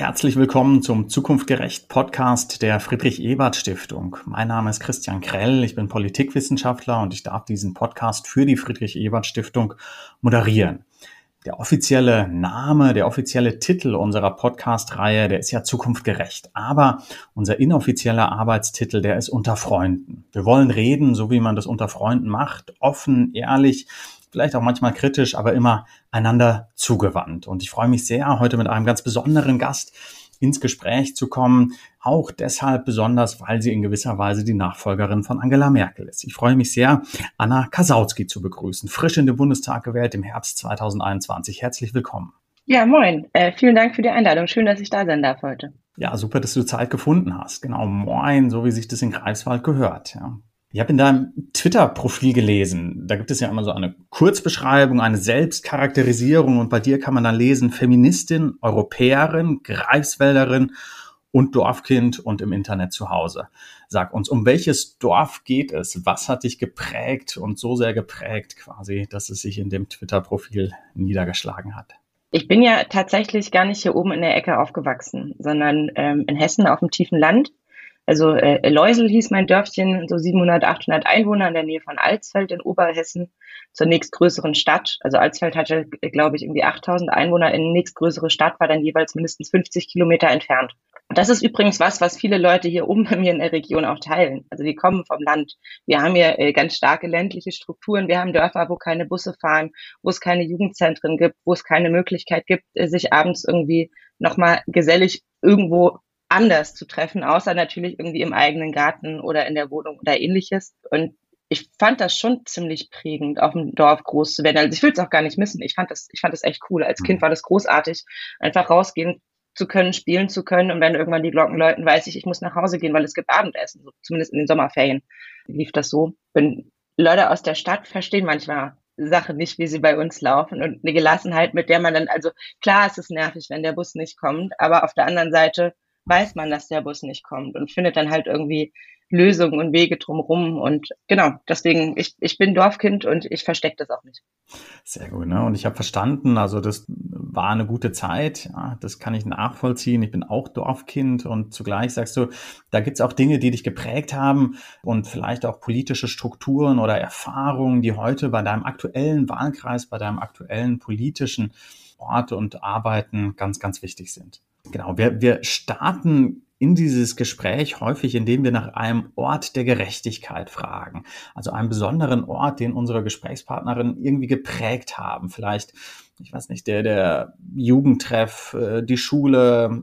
Herzlich willkommen zum Zukunftgerecht Podcast der Friedrich Ebert Stiftung. Mein Name ist Christian Krell, ich bin Politikwissenschaftler und ich darf diesen Podcast für die Friedrich Ebert Stiftung moderieren. Der offizielle Name, der offizielle Titel unserer Podcast-Reihe, der ist ja zukunftgerecht. Aber unser inoffizieller Arbeitstitel, der ist unter Freunden. Wir wollen reden, so wie man das unter Freunden macht, offen, ehrlich, vielleicht auch manchmal kritisch, aber immer einander zugewandt. Und ich freue mich sehr, heute mit einem ganz besonderen Gast ins Gespräch zu kommen. Auch deshalb besonders, weil sie in gewisser Weise die Nachfolgerin von Angela Merkel ist. Ich freue mich sehr, Anna Kasautsky zu begrüßen. Frisch in den Bundestag gewählt im Herbst 2021. Herzlich willkommen. Ja, moin. Äh, vielen Dank für die Einladung. Schön, dass ich da sein darf heute. Ja, super, dass du Zeit gefunden hast. Genau, moin, so wie sich das in Greifswald gehört. Ja. Ich habe in deinem Twitter-Profil gelesen, da gibt es ja immer so eine Kurzbeschreibung, eine Selbstcharakterisierung und bei dir kann man dann lesen, Feministin, Europäerin, Greifswälderin und Dorfkind und im Internet zu Hause. Sag uns, um welches Dorf geht es? Was hat dich geprägt und so sehr geprägt quasi, dass es sich in dem Twitter-Profil niedergeschlagen hat? Ich bin ja tatsächlich gar nicht hier oben in der Ecke aufgewachsen, sondern ähm, in Hessen auf dem tiefen Land also äh, Leusel hieß mein Dörfchen, so 700, 800 Einwohner in der Nähe von Alsfeld in Oberhessen, zur nächstgrößeren Stadt. Also Alsfeld hatte, glaube ich, irgendwie 8000 Einwohner. In nächstgrößere Stadt war dann jeweils mindestens 50 Kilometer entfernt. Das ist übrigens was, was viele Leute hier oben bei mir in der Region auch teilen. Also die kommen vom Land. Wir haben hier äh, ganz starke ländliche Strukturen. Wir haben Dörfer, wo keine Busse fahren, wo es keine Jugendzentren gibt, wo es keine Möglichkeit gibt, äh, sich abends irgendwie nochmal gesellig irgendwo anders zu treffen, außer natürlich irgendwie im eigenen Garten oder in der Wohnung oder ähnliches. Und ich fand das schon ziemlich prägend, auf dem Dorf groß zu werden. Also ich will es auch gar nicht missen. Ich fand das, ich fand das echt cool. Als Kind mhm. war das großartig, einfach rausgehen zu können, spielen zu können. Und wenn irgendwann die Glocken läuten, weiß ich, ich muss nach Hause gehen, weil es gibt Abendessen. So, zumindest in den Sommerferien lief das so. Und Leute aus der Stadt verstehen manchmal Sachen nicht, wie sie bei uns laufen und eine Gelassenheit, mit der man dann, also klar, es ist nervig, wenn der Bus nicht kommt, aber auf der anderen Seite weiß man, dass der Bus nicht kommt und findet dann halt irgendwie Lösungen und Wege drumherum. Und genau, deswegen, ich, ich bin Dorfkind und ich verstecke das auch nicht. Sehr gut, ne? Und ich habe verstanden, also das war eine gute Zeit, ja, das kann ich nachvollziehen. Ich bin auch Dorfkind und zugleich sagst du, da gibt's auch Dinge, die dich geprägt haben und vielleicht auch politische Strukturen oder Erfahrungen, die heute bei deinem aktuellen Wahlkreis, bei deinem aktuellen politischen Ort und Arbeiten ganz, ganz wichtig sind. Genau, wir, wir starten in dieses Gespräch häufig, indem wir nach einem Ort der Gerechtigkeit fragen. Also einem besonderen Ort, den unsere Gesprächspartnerin irgendwie geprägt haben. Vielleicht, ich weiß nicht, der, der Jugendtreff, äh, die Schule.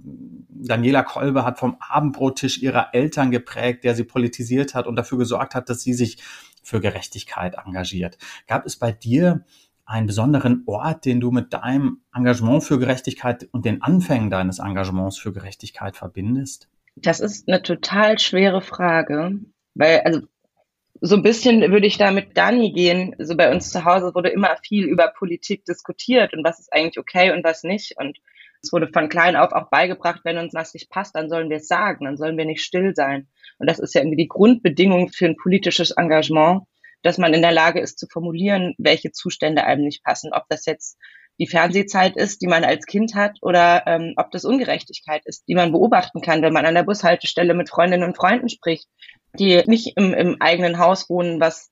Daniela Kolbe hat vom Abendbrottisch ihrer Eltern geprägt, der sie politisiert hat und dafür gesorgt hat, dass sie sich für Gerechtigkeit engagiert. Gab es bei dir einen besonderen Ort, den du mit deinem Engagement für Gerechtigkeit und den Anfängen deines Engagements für Gerechtigkeit verbindest? Das ist eine total schwere Frage, weil also so ein bisschen würde ich da mit Dani gehen. So bei uns zu Hause wurde immer viel über Politik diskutiert und was ist eigentlich okay und was nicht. Und es wurde von klein auf auch beigebracht, wenn uns was nicht passt, dann sollen wir es sagen, dann sollen wir nicht still sein. Und das ist ja irgendwie die Grundbedingung für ein politisches Engagement dass man in der Lage ist zu formulieren, welche Zustände einem nicht passen. Ob das jetzt die Fernsehzeit ist, die man als Kind hat, oder ähm, ob das Ungerechtigkeit ist, die man beobachten kann, wenn man an der Bushaltestelle mit Freundinnen und Freunden spricht, die nicht im, im eigenen Haus wohnen, was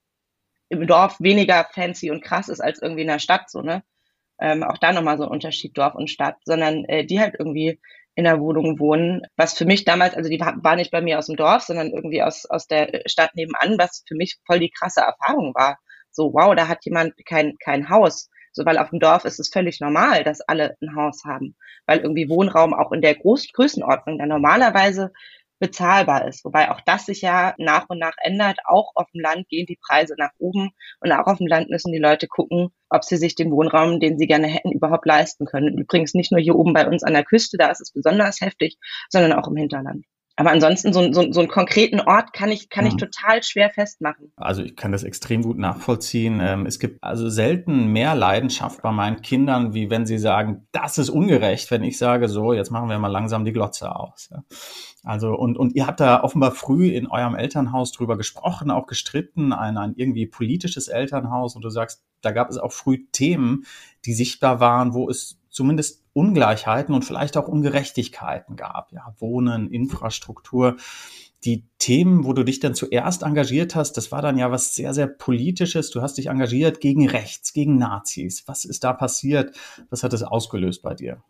im Dorf weniger fancy und krass ist als irgendwie in der Stadt, so, ne? Ähm, auch da nochmal so ein Unterschied Dorf und Stadt, sondern äh, die halt irgendwie in der Wohnung wohnen, was für mich damals, also die war, nicht bei mir aus dem Dorf, sondern irgendwie aus, aus der Stadt nebenan, was für mich voll die krasse Erfahrung war. So, wow, da hat jemand kein, kein Haus. So, weil auf dem Dorf ist es völlig normal, dass alle ein Haus haben. Weil irgendwie Wohnraum auch in der Groß Größenordnung der normalerweise bezahlbar ist. Wobei auch das sich ja nach und nach ändert. Auch auf dem Land gehen die Preise nach oben und auch auf dem Land müssen die Leute gucken, ob sie sich den Wohnraum, den sie gerne hätten, überhaupt leisten können. Übrigens nicht nur hier oben bei uns an der Küste, da ist es besonders heftig, sondern auch im Hinterland. Aber ansonsten so, so, so einen konkreten Ort kann ich, kann ich mhm. total schwer festmachen. Also ich kann das extrem gut nachvollziehen. Ähm, es gibt also selten mehr Leidenschaft bei meinen Kindern, wie wenn sie sagen, das ist ungerecht, wenn ich sage, so, jetzt machen wir mal langsam die Glotze aus. Also und, und ihr habt da offenbar früh in eurem Elternhaus drüber gesprochen, auch gestritten, ein, ein irgendwie politisches Elternhaus und du sagst, da gab es auch früh Themen, die sichtbar waren, wo es zumindest Ungleichheiten und vielleicht auch Ungerechtigkeiten gab. Ja, Wohnen, Infrastruktur die Themen, wo du dich dann zuerst engagiert hast, das war dann ja was sehr, sehr Politisches. Du hast dich engagiert gegen rechts, gegen Nazis. Was ist da passiert? Was hat das ausgelöst bei dir?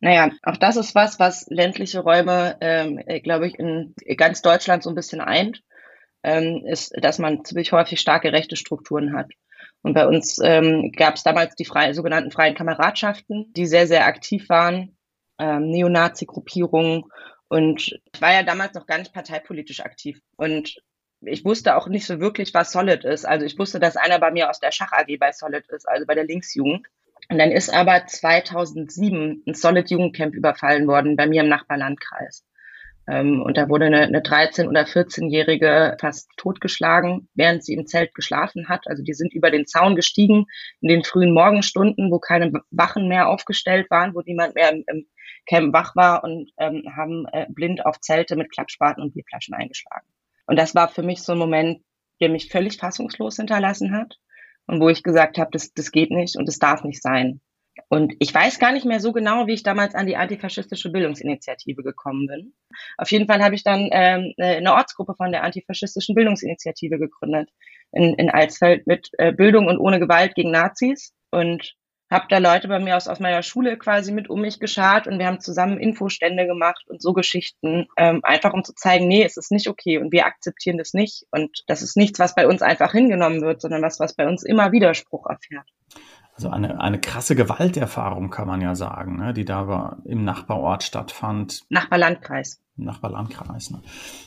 Naja, auch das ist was, was ländliche Räume, ähm, äh, glaube ich, in ganz Deutschland so ein bisschen eint, ähm, ist, dass man ziemlich häufig starke rechte Strukturen hat. Und bei uns ähm, gab es damals die frei, sogenannten freien Kameradschaften, die sehr, sehr aktiv waren, ähm, Neonazi-Gruppierungen und ich war ja damals noch gar nicht parteipolitisch aktiv. Und ich wusste auch nicht so wirklich, was Solid ist. Also ich wusste, dass einer bei mir aus der Schach AG bei Solid ist, also bei der Linksjugend. Und dann ist aber 2007 ein Solid Jugendcamp überfallen worden bei mir im Nachbarlandkreis. Ähm, und da wurde eine, eine 13- oder 14-Jährige fast totgeschlagen, während sie im Zelt geschlafen hat. Also die sind über den Zaun gestiegen in den frühen Morgenstunden, wo keine Wachen mehr aufgestellt waren, wo niemand mehr im, im Camp wach war und ähm, haben äh, blind auf Zelte mit Klappspaten und Bierflaschen eingeschlagen. Und das war für mich so ein Moment, der mich völlig fassungslos hinterlassen hat und wo ich gesagt habe, das, das geht nicht und das darf nicht sein. Und ich weiß gar nicht mehr so genau, wie ich damals an die antifaschistische Bildungsinitiative gekommen bin. Auf jeden Fall habe ich dann ähm, eine Ortsgruppe von der antifaschistischen Bildungsinitiative gegründet in, in Alsfeld mit äh, Bildung und ohne Gewalt gegen Nazis. Und habe da Leute bei mir aus, aus meiner Schule quasi mit um mich geschart und wir haben zusammen Infostände gemacht und so Geschichten, ähm, einfach um zu zeigen, nee, es ist nicht okay und wir akzeptieren das nicht und das ist nichts, was bei uns einfach hingenommen wird, sondern was, was bei uns immer Widerspruch erfährt. Also eine, eine krasse Gewalterfahrung kann man ja sagen, ne, die da im Nachbarort stattfand. Nachbarlandkreis. Nachbarlandkreis, ne,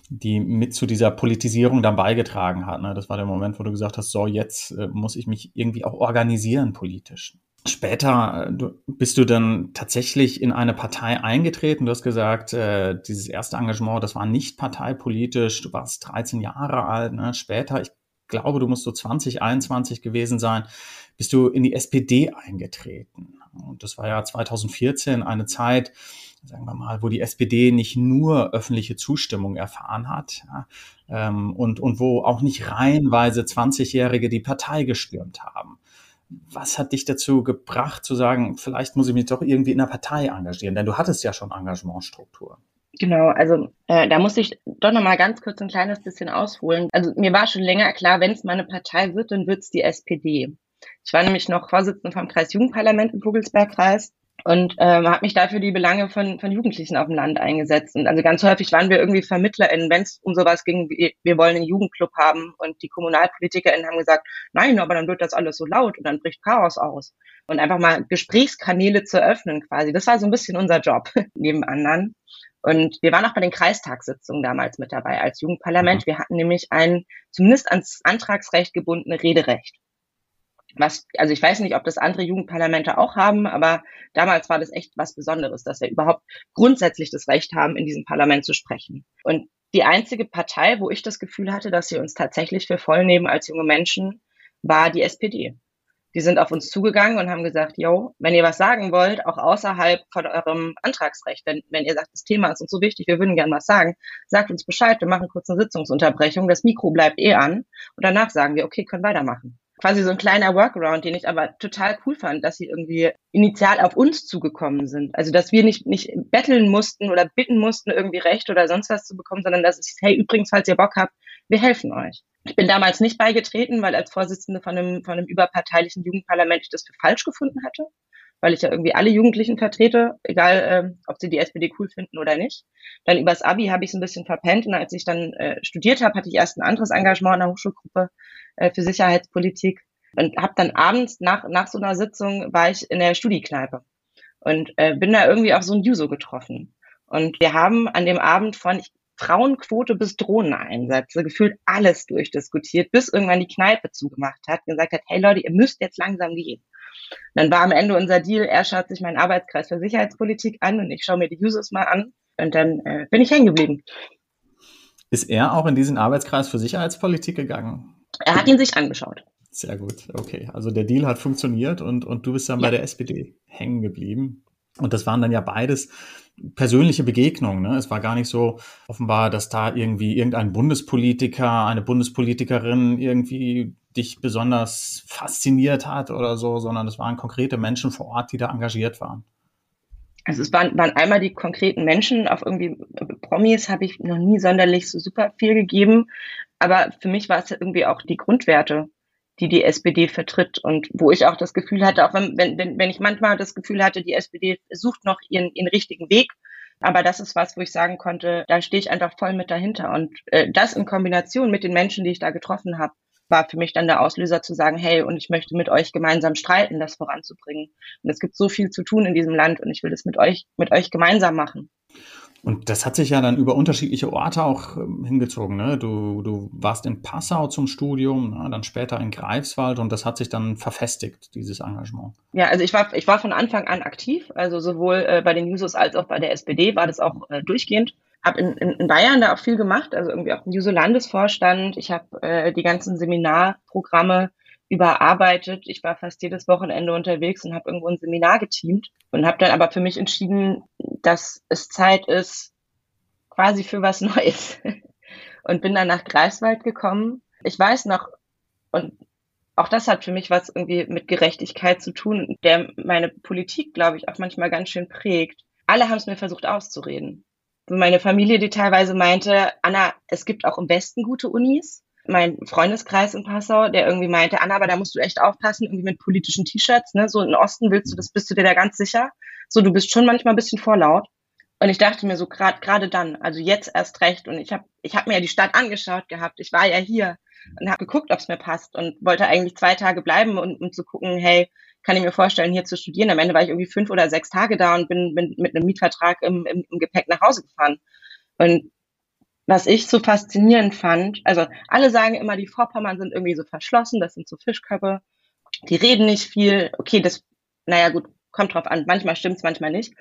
die mit zu dieser Politisierung dann beigetragen hat. Ne. Das war der Moment, wo du gesagt hast, so jetzt äh, muss ich mich irgendwie auch organisieren politisch. Später äh, bist du dann tatsächlich in eine Partei eingetreten. Du hast gesagt, äh, dieses erste Engagement, das war nicht parteipolitisch. Du warst 13 Jahre alt. Ne? Später, ich glaube, du musst so 20, 21 gewesen sein, bist du in die SPD eingetreten. Und das war ja 2014 eine Zeit, sagen wir mal, wo die SPD nicht nur öffentliche Zustimmung erfahren hat ja, ähm, und, und wo auch nicht reihenweise 20-Jährige die Partei gestürmt haben was hat dich dazu gebracht zu sagen, vielleicht muss ich mich doch irgendwie in der Partei engagieren? Denn du hattest ja schon Engagementstruktur. Genau, also äh, da muss ich doch noch mal ganz kurz ein kleines bisschen ausholen. Also mir war schon länger klar, wenn es meine Partei wird, dann wird es die SPD. Ich war nämlich noch Vorsitzende vom Kreis Jugendparlament im Vogelsbergkreis und ähm, habe mich dafür die Belange von, von Jugendlichen auf dem Land eingesetzt. Und also ganz häufig waren wir irgendwie VermittlerInnen, wenn es um sowas ging, wie wir wollen einen Jugendclub haben und die KommunalpolitikerInnen haben gesagt, nein, aber dann wird das alles so laut und dann bricht Chaos aus. Und einfach mal Gesprächskanäle zu öffnen quasi. Das war so ein bisschen unser Job neben anderen. Und wir waren auch bei den Kreistagssitzungen damals mit dabei als Jugendparlament. Mhm. Wir hatten nämlich ein zumindest ans Antragsrecht gebundene Rederecht was, also ich weiß nicht, ob das andere Jugendparlamente auch haben, aber damals war das echt was Besonderes, dass wir überhaupt grundsätzlich das Recht haben, in diesem Parlament zu sprechen. Und die einzige Partei, wo ich das Gefühl hatte, dass sie uns tatsächlich für voll nehmen als junge Menschen, war die SPD. Die sind auf uns zugegangen und haben gesagt, yo, wenn ihr was sagen wollt, auch außerhalb von eurem Antragsrecht, wenn, wenn ihr sagt, das Thema ist uns so wichtig, wir würden gern was sagen, sagt uns Bescheid, wir machen kurz eine Sitzungsunterbrechung, das Mikro bleibt eh an und danach sagen wir, okay, können weitermachen quasi so ein kleiner Workaround, den ich aber total cool fand, dass sie irgendwie initial auf uns zugekommen sind. Also, dass wir nicht, nicht betteln mussten oder bitten mussten, irgendwie Recht oder sonst was zu bekommen, sondern dass es, hey, übrigens, falls ihr Bock habt, wir helfen euch. Ich bin damals nicht beigetreten, weil als Vorsitzende von einem, von einem überparteilichen Jugendparlament ich das für falsch gefunden hatte, weil ich ja irgendwie alle Jugendlichen vertrete, egal äh, ob sie die SPD cool finden oder nicht. Dann übers Abi habe ich es ein bisschen verpennt und als ich dann äh, studiert habe, hatte ich erst ein anderes Engagement in der Hochschulgruppe äh, für Sicherheitspolitik und habe dann abends nach, nach so einer Sitzung war ich in der Studiekneipe und äh, bin da irgendwie auf so ein Juso getroffen. Und wir haben an dem Abend von Frauenquote bis Drohneneinsätze gefühlt alles durchdiskutiert, bis irgendwann die Kneipe zugemacht hat und gesagt hat, hey Leute, ihr müsst jetzt langsam gehen. Dann war am Ende unser Deal, er schaut sich meinen Arbeitskreis für Sicherheitspolitik an und ich schaue mir die Users mal an und dann äh, bin ich hängen geblieben. Ist er auch in diesen Arbeitskreis für Sicherheitspolitik gegangen? Er hat ihn sich angeschaut. Sehr gut, okay. Also der Deal hat funktioniert und, und du bist dann ja. bei der SPD hängen geblieben. Und das waren dann ja beides persönliche Begegnungen. Ne? Es war gar nicht so offenbar, dass da irgendwie irgendein Bundespolitiker, eine Bundespolitikerin irgendwie dich besonders fasziniert hat oder so, sondern es waren konkrete Menschen vor Ort, die da engagiert waren. Also es waren, waren einmal die konkreten Menschen, auf irgendwie Promis habe ich noch nie sonderlich so super viel gegeben. Aber für mich war es irgendwie auch die Grundwerte, die die SPD vertritt und wo ich auch das Gefühl hatte, auch wenn, wenn, wenn ich manchmal das Gefühl hatte, die SPD sucht noch ihren, ihren richtigen Weg, aber das ist was, wo ich sagen konnte, da stehe ich einfach voll mit dahinter. Und äh, das in Kombination mit den Menschen, die ich da getroffen habe, war für mich dann der Auslöser zu sagen, hey, und ich möchte mit euch gemeinsam streiten, das voranzubringen. Und es gibt so viel zu tun in diesem Land und ich will das mit euch, mit euch gemeinsam machen. Und das hat sich ja dann über unterschiedliche Orte auch ähm, hingezogen. Ne? Du, du warst in Passau zum Studium, ne? dann später in Greifswald und das hat sich dann verfestigt, dieses Engagement. Ja, also ich war, ich war von Anfang an aktiv, also sowohl äh, bei den Jusos als auch bei der SPD war das auch äh, durchgehend. Hab in, in, in Bayern da auch viel gemacht, also irgendwie auch im Juso-Landesvorstand. Ich habe äh, die ganzen Seminarprogramme überarbeitet. Ich war fast jedes Wochenende unterwegs und habe irgendwo ein Seminar geteamt und habe dann aber für mich entschieden, dass es Zeit ist, quasi für was Neues. und bin dann nach Greifswald gekommen. Ich weiß noch, und auch das hat für mich was irgendwie mit Gerechtigkeit zu tun, der meine Politik, glaube ich, auch manchmal ganz schön prägt. Alle haben es mir versucht auszureden. Meine Familie, die teilweise meinte, Anna, es gibt auch im Westen gute Unis mein Freundeskreis in Passau, der irgendwie meinte, Anna, aber da musst du echt aufpassen, irgendwie mit politischen T-Shirts, ne? So im Osten willst du das, bist du dir da ganz sicher. So, du bist schon manchmal ein bisschen vorlaut. Und ich dachte mir so gerade gerade dann, also jetzt erst recht. Und ich habe ich hab mir ja die Stadt angeschaut gehabt. Ich war ja hier und habe geguckt, ob es mir passt und wollte eigentlich zwei Tage bleiben und um zu gucken, hey, kann ich mir vorstellen, hier zu studieren. Am Ende war ich irgendwie fünf oder sechs Tage da und bin, bin mit einem Mietvertrag im, im, im Gepäck nach Hause gefahren. Und was ich so faszinierend fand, also alle sagen immer, die Vorpommern sind irgendwie so verschlossen, das sind so Fischköpfe, die reden nicht viel. Okay, das, naja gut, kommt drauf an, manchmal stimmt's, manchmal nicht.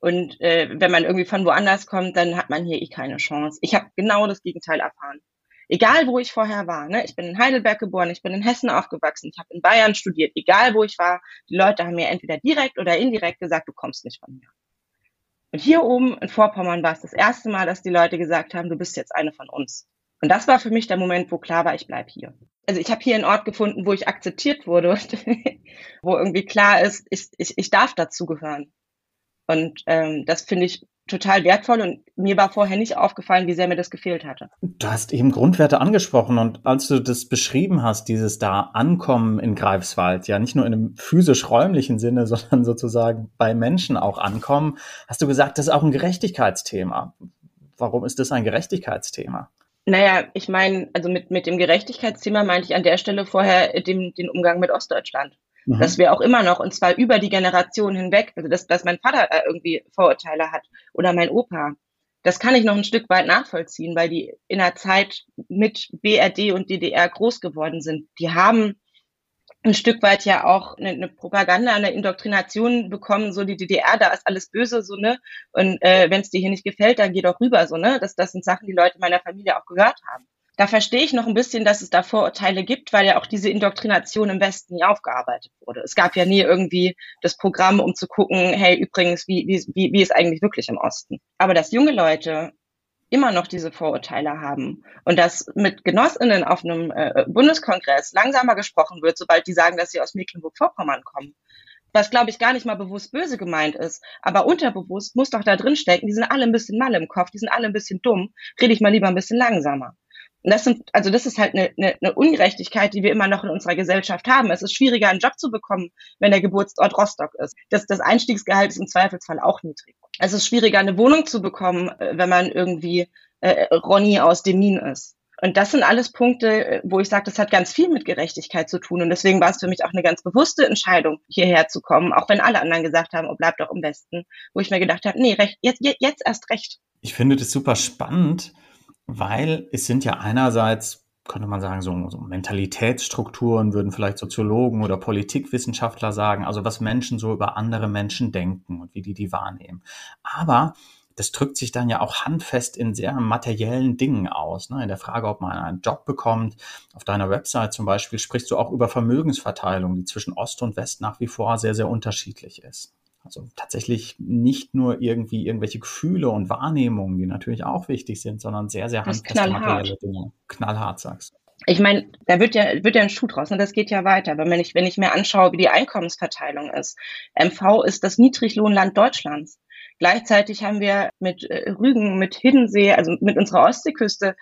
Und äh, wenn man irgendwie von woanders kommt, dann hat man hier eh keine Chance. Ich habe genau das Gegenteil erfahren. Egal, wo ich vorher war. Ne? Ich bin in Heidelberg geboren, ich bin in Hessen aufgewachsen, ich habe in Bayern studiert. Egal, wo ich war, die Leute haben mir entweder direkt oder indirekt gesagt, du kommst nicht von mir. Und hier oben in Vorpommern war es das erste Mal, dass die Leute gesagt haben, du bist jetzt eine von uns. Und das war für mich der Moment, wo klar war, ich bleib hier. Also ich habe hier einen Ort gefunden, wo ich akzeptiert wurde, wo irgendwie klar ist, ich, ich, ich darf dazugehören. Und ähm, das finde ich total wertvoll und mir war vorher nicht aufgefallen, wie sehr mir das gefehlt hatte. Du hast eben Grundwerte angesprochen und als du das beschrieben hast, dieses da Ankommen in Greifswald, ja nicht nur in einem physisch-räumlichen Sinne, sondern sozusagen bei Menschen auch ankommen, hast du gesagt, das ist auch ein Gerechtigkeitsthema. Warum ist das ein Gerechtigkeitsthema? Naja, ich meine, also mit, mit dem Gerechtigkeitsthema meinte ich an der Stelle vorher den, den Umgang mit Ostdeutschland. Mhm. Dass wir auch immer noch, und zwar über die Generation hinweg, also dass, dass mein Vater da irgendwie Vorurteile hat oder mein Opa, das kann ich noch ein Stück weit nachvollziehen, weil die in der Zeit mit BRD und DDR groß geworden sind. Die haben ein Stück weit ja auch eine, eine Propaganda, eine Indoktrination bekommen, so die DDR, da ist alles böse, so, ne? Und äh, wenn es dir hier nicht gefällt, dann geh doch rüber, so, ne? Das, das sind Sachen, die Leute meiner Familie auch gehört haben da verstehe ich noch ein bisschen, dass es da Vorurteile gibt, weil ja auch diese Indoktrination im Westen nie aufgearbeitet wurde. Es gab ja nie irgendwie das Programm, um zu gucken, hey, übrigens, wie, wie, wie, wie ist eigentlich wirklich im Osten? Aber dass junge Leute immer noch diese Vorurteile haben und dass mit Genossinnen auf einem äh, Bundeskongress langsamer gesprochen wird, sobald die sagen, dass sie aus Mecklenburg-Vorpommern kommen. Was, glaube ich, gar nicht mal bewusst böse gemeint ist, aber unterbewusst muss doch da drin stecken, die sind alle ein bisschen mal im Kopf, die sind alle ein bisschen dumm, rede ich mal lieber ein bisschen langsamer. Und das sind, also das ist halt eine, eine, eine Ungerechtigkeit, die wir immer noch in unserer Gesellschaft haben. Es ist schwieriger, einen Job zu bekommen, wenn der Geburtsort Rostock ist. Das, das Einstiegsgehalt ist im Zweifelsfall auch niedrig. Es ist schwieriger, eine Wohnung zu bekommen, äh, wenn man irgendwie äh, Ronny aus Demin ist. Und das sind alles Punkte, äh, wo ich sage, das hat ganz viel mit Gerechtigkeit zu tun. Und deswegen war es für mich auch eine ganz bewusste Entscheidung, hierher zu kommen, auch wenn alle anderen gesagt haben, oh, bleib doch im Westen, wo ich mir gedacht habe, nee, recht, jetzt, jetzt erst recht. Ich finde das super spannend, weil es sind ja einerseits, könnte man sagen, so, so Mentalitätsstrukturen, würden vielleicht Soziologen oder Politikwissenschaftler sagen, also was Menschen so über andere Menschen denken und wie die die wahrnehmen. Aber das drückt sich dann ja auch handfest in sehr materiellen Dingen aus. Ne? In der Frage, ob man einen Job bekommt. Auf deiner Website zum Beispiel sprichst du auch über Vermögensverteilung, die zwischen Ost und West nach wie vor sehr, sehr unterschiedlich ist. Also tatsächlich nicht nur irgendwie irgendwelche Gefühle und Wahrnehmungen, die natürlich auch wichtig sind, sondern sehr, sehr handfeste materielle Dinge. Knallhart, sagst du. ich meine, da wird ja, wird ja ein Schuh draus und das geht ja weiter. Wenn ich, wenn ich mir anschaue, wie die Einkommensverteilung ist. MV ist das Niedriglohnland Deutschlands. Gleichzeitig haben wir mit äh, Rügen, mit Hiddensee, also mit unserer Ostseeküste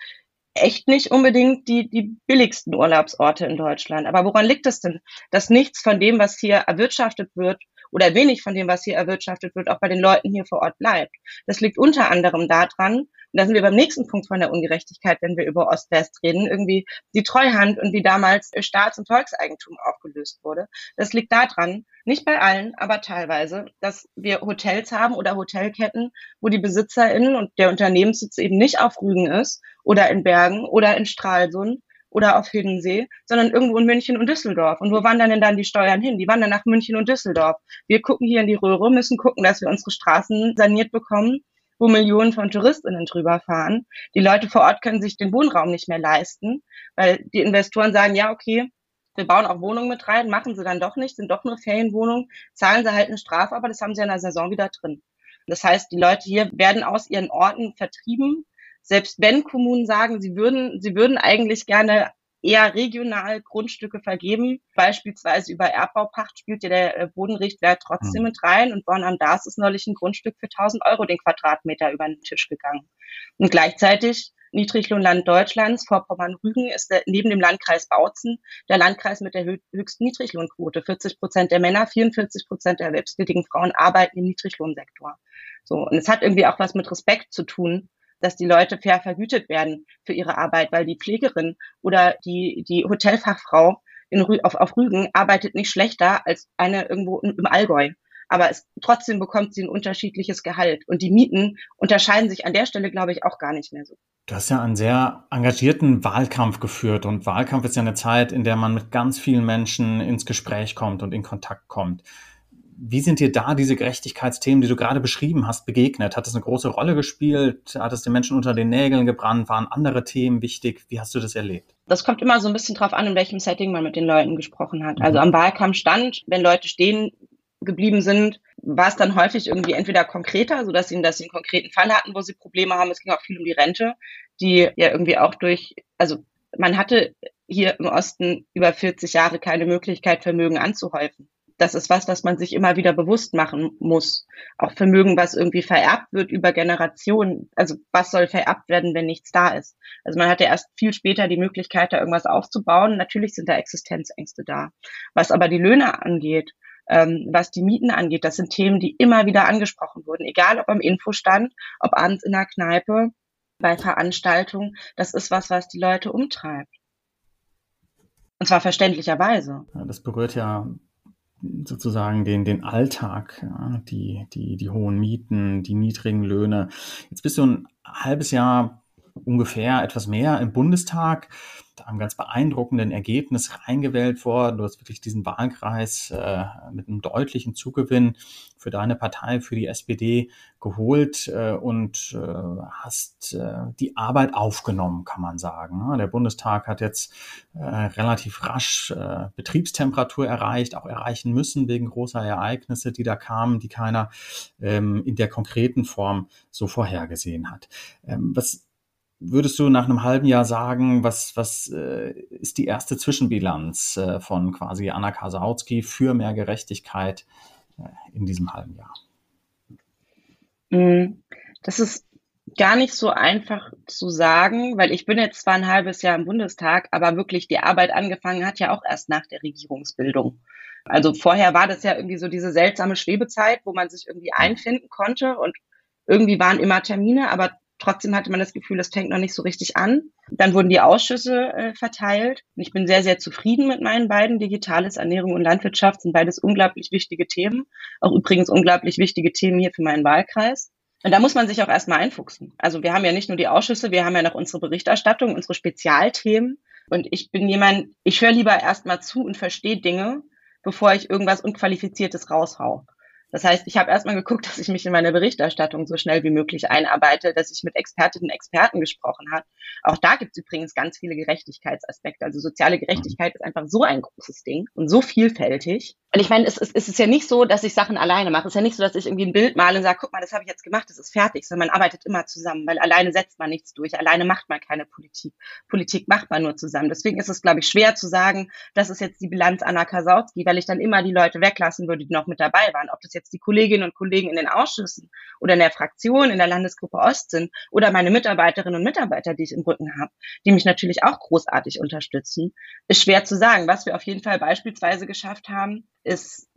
echt nicht unbedingt die, die billigsten Urlaubsorte in Deutschland. Aber woran liegt es denn, dass nichts von dem, was hier erwirtschaftet wird, oder wenig von dem, was hier erwirtschaftet wird, auch bei den Leuten hier vor Ort bleibt? Das liegt unter anderem daran, und da sind wir beim nächsten Punkt von der Ungerechtigkeit, wenn wir über Ost-West reden, irgendwie die Treuhand und wie damals Staats- und Volkseigentum aufgelöst wurde. Das liegt daran, nicht bei allen, aber teilweise, dass wir Hotels haben oder Hotelketten, wo die BesitzerInnen und der Unternehmenssitz eben nicht auf Rügen ist oder in Bergen oder in Stralsund oder auf Hiddensee, sondern irgendwo in München und Düsseldorf. Und wo wandern denn dann die Steuern hin? Die wandern nach München und Düsseldorf. Wir gucken hier in die Röhre, müssen gucken, dass wir unsere Straßen saniert bekommen wo Millionen von Touristinnen drüber fahren. Die Leute vor Ort können sich den Wohnraum nicht mehr leisten, weil die Investoren sagen, ja, okay, wir bauen auch Wohnungen mit rein, machen sie dann doch nicht, sind doch nur Ferienwohnungen, zahlen sie halt eine Strafe, aber das haben sie in der Saison wieder drin. Das heißt, die Leute hier werden aus ihren Orten vertrieben, selbst wenn Kommunen sagen, sie würden, sie würden eigentlich gerne eher regional Grundstücke vergeben. Beispielsweise über Erbbaupacht spielt ja der äh, Bodenrichtwert trotzdem mhm. mit rein und Born am Dars ist neulich ein Grundstück für 1000 Euro den Quadratmeter über den Tisch gegangen. Und gleichzeitig Niedriglohnland Deutschlands, Vorpommern-Rügen, ist der, neben dem Landkreis Bautzen der Landkreis mit der höchsten Niedriglohnquote. 40 Prozent der Männer, 44 Prozent der erwerbstätigen Frauen arbeiten im Niedriglohnsektor. So. Und es hat irgendwie auch was mit Respekt zu tun, dass die Leute fair vergütet werden für ihre Arbeit, weil die Pflegerin oder die, die Hotelfachfrau in, auf, auf Rügen arbeitet nicht schlechter als eine irgendwo im Allgäu. Aber es, trotzdem bekommt sie ein unterschiedliches Gehalt. Und die Mieten unterscheiden sich an der Stelle, glaube ich, auch gar nicht mehr so. Du hast ja einen sehr engagierten Wahlkampf geführt. Und Wahlkampf ist ja eine Zeit, in der man mit ganz vielen Menschen ins Gespräch kommt und in Kontakt kommt. Wie sind dir da diese Gerechtigkeitsthemen, die du gerade beschrieben hast, begegnet? Hat es eine große Rolle gespielt? Hat es den Menschen unter den Nägeln gebrannt? Waren andere Themen wichtig? Wie hast du das erlebt? Das kommt immer so ein bisschen drauf an, in welchem Setting man mit den Leuten gesprochen hat. Also mhm. am Wahlkampf stand, wenn Leute stehen geblieben sind, war es dann häufig irgendwie entweder konkreter, so dass sie, dass sie einen konkreten Fall hatten, wo sie Probleme haben. Es ging auch viel um die Rente, die ja irgendwie auch durch, also man hatte hier im Osten über 40 Jahre keine Möglichkeit, Vermögen anzuhäufen das ist was, was man sich immer wieder bewusst machen muss. Auch Vermögen, was irgendwie vererbt wird über Generationen. Also was soll vererbt werden, wenn nichts da ist? Also man hat ja erst viel später die Möglichkeit, da irgendwas aufzubauen. Natürlich sind da Existenzängste da. Was aber die Löhne angeht, ähm, was die Mieten angeht, das sind Themen, die immer wieder angesprochen wurden. Egal ob am Infostand, ob abends in der Kneipe, bei Veranstaltungen. Das ist was, was die Leute umtreibt. Und zwar verständlicherweise. Ja, das berührt ja sozusagen den, den Alltag, ja, die, die, die hohen Mieten, die niedrigen Löhne. Jetzt bist du ein halbes Jahr ungefähr etwas mehr im Bundestag einem ganz beeindruckenden Ergebnis reingewählt worden. Du hast wirklich diesen Wahlkreis äh, mit einem deutlichen Zugewinn für deine Partei, für die SPD geholt äh, und äh, hast äh, die Arbeit aufgenommen, kann man sagen. Der Bundestag hat jetzt äh, relativ rasch äh, Betriebstemperatur erreicht, auch erreichen müssen wegen großer Ereignisse, die da kamen, die keiner ähm, in der konkreten Form so vorhergesehen hat. Ähm, was würdest du nach einem halben Jahr sagen, was, was äh, ist die erste Zwischenbilanz äh, von quasi Anna Kasautsky für mehr Gerechtigkeit äh, in diesem halben Jahr? Mm, das ist gar nicht so einfach zu sagen, weil ich bin jetzt zwar ein halbes Jahr im Bundestag, aber wirklich die Arbeit angefangen hat ja auch erst nach der Regierungsbildung. Also vorher war das ja irgendwie so diese seltsame Schwebezeit, wo man sich irgendwie einfinden konnte und irgendwie waren immer Termine, aber Trotzdem hatte man das Gefühl, das fängt noch nicht so richtig an. Dann wurden die Ausschüsse äh, verteilt. Und ich bin sehr, sehr zufrieden mit meinen beiden. Digitales Ernährung und Landwirtschaft sind beides unglaublich wichtige Themen. Auch übrigens unglaublich wichtige Themen hier für meinen Wahlkreis. Und da muss man sich auch erstmal einfuchsen. Also wir haben ja nicht nur die Ausschüsse, wir haben ja noch unsere Berichterstattung, unsere Spezialthemen. Und ich bin jemand, ich höre lieber erstmal zu und verstehe Dinge, bevor ich irgendwas Unqualifiziertes raushau. Das heißt, ich habe erstmal geguckt, dass ich mich in meine Berichterstattung so schnell wie möglich einarbeite, dass ich mit Expertinnen und Experten gesprochen habe. Auch da gibt es übrigens ganz viele Gerechtigkeitsaspekte. Also soziale Gerechtigkeit ist einfach so ein großes Ding und so vielfältig. Und ich meine, es, es, es ist ja nicht so, dass ich Sachen alleine mache. Es ist ja nicht so, dass ich irgendwie ein Bild male und sage, guck mal, das habe ich jetzt gemacht, das ist fertig, sondern man arbeitet immer zusammen, weil alleine setzt man nichts durch, alleine macht man keine Politik. Politik macht man nur zusammen. Deswegen ist es, glaube ich, schwer zu sagen, das ist jetzt die Bilanz Anna Kasautsky, weil ich dann immer die Leute weglassen würde, die noch mit dabei waren. Ob das jetzt die Kolleginnen und Kollegen in den Ausschüssen oder in der Fraktion, in der Landesgruppe Ost sind oder meine Mitarbeiterinnen und Mitarbeiter, die ich im Rücken habe, die mich natürlich auch großartig unterstützen, ist schwer zu sagen. Was wir auf jeden Fall beispielsweise geschafft haben, ist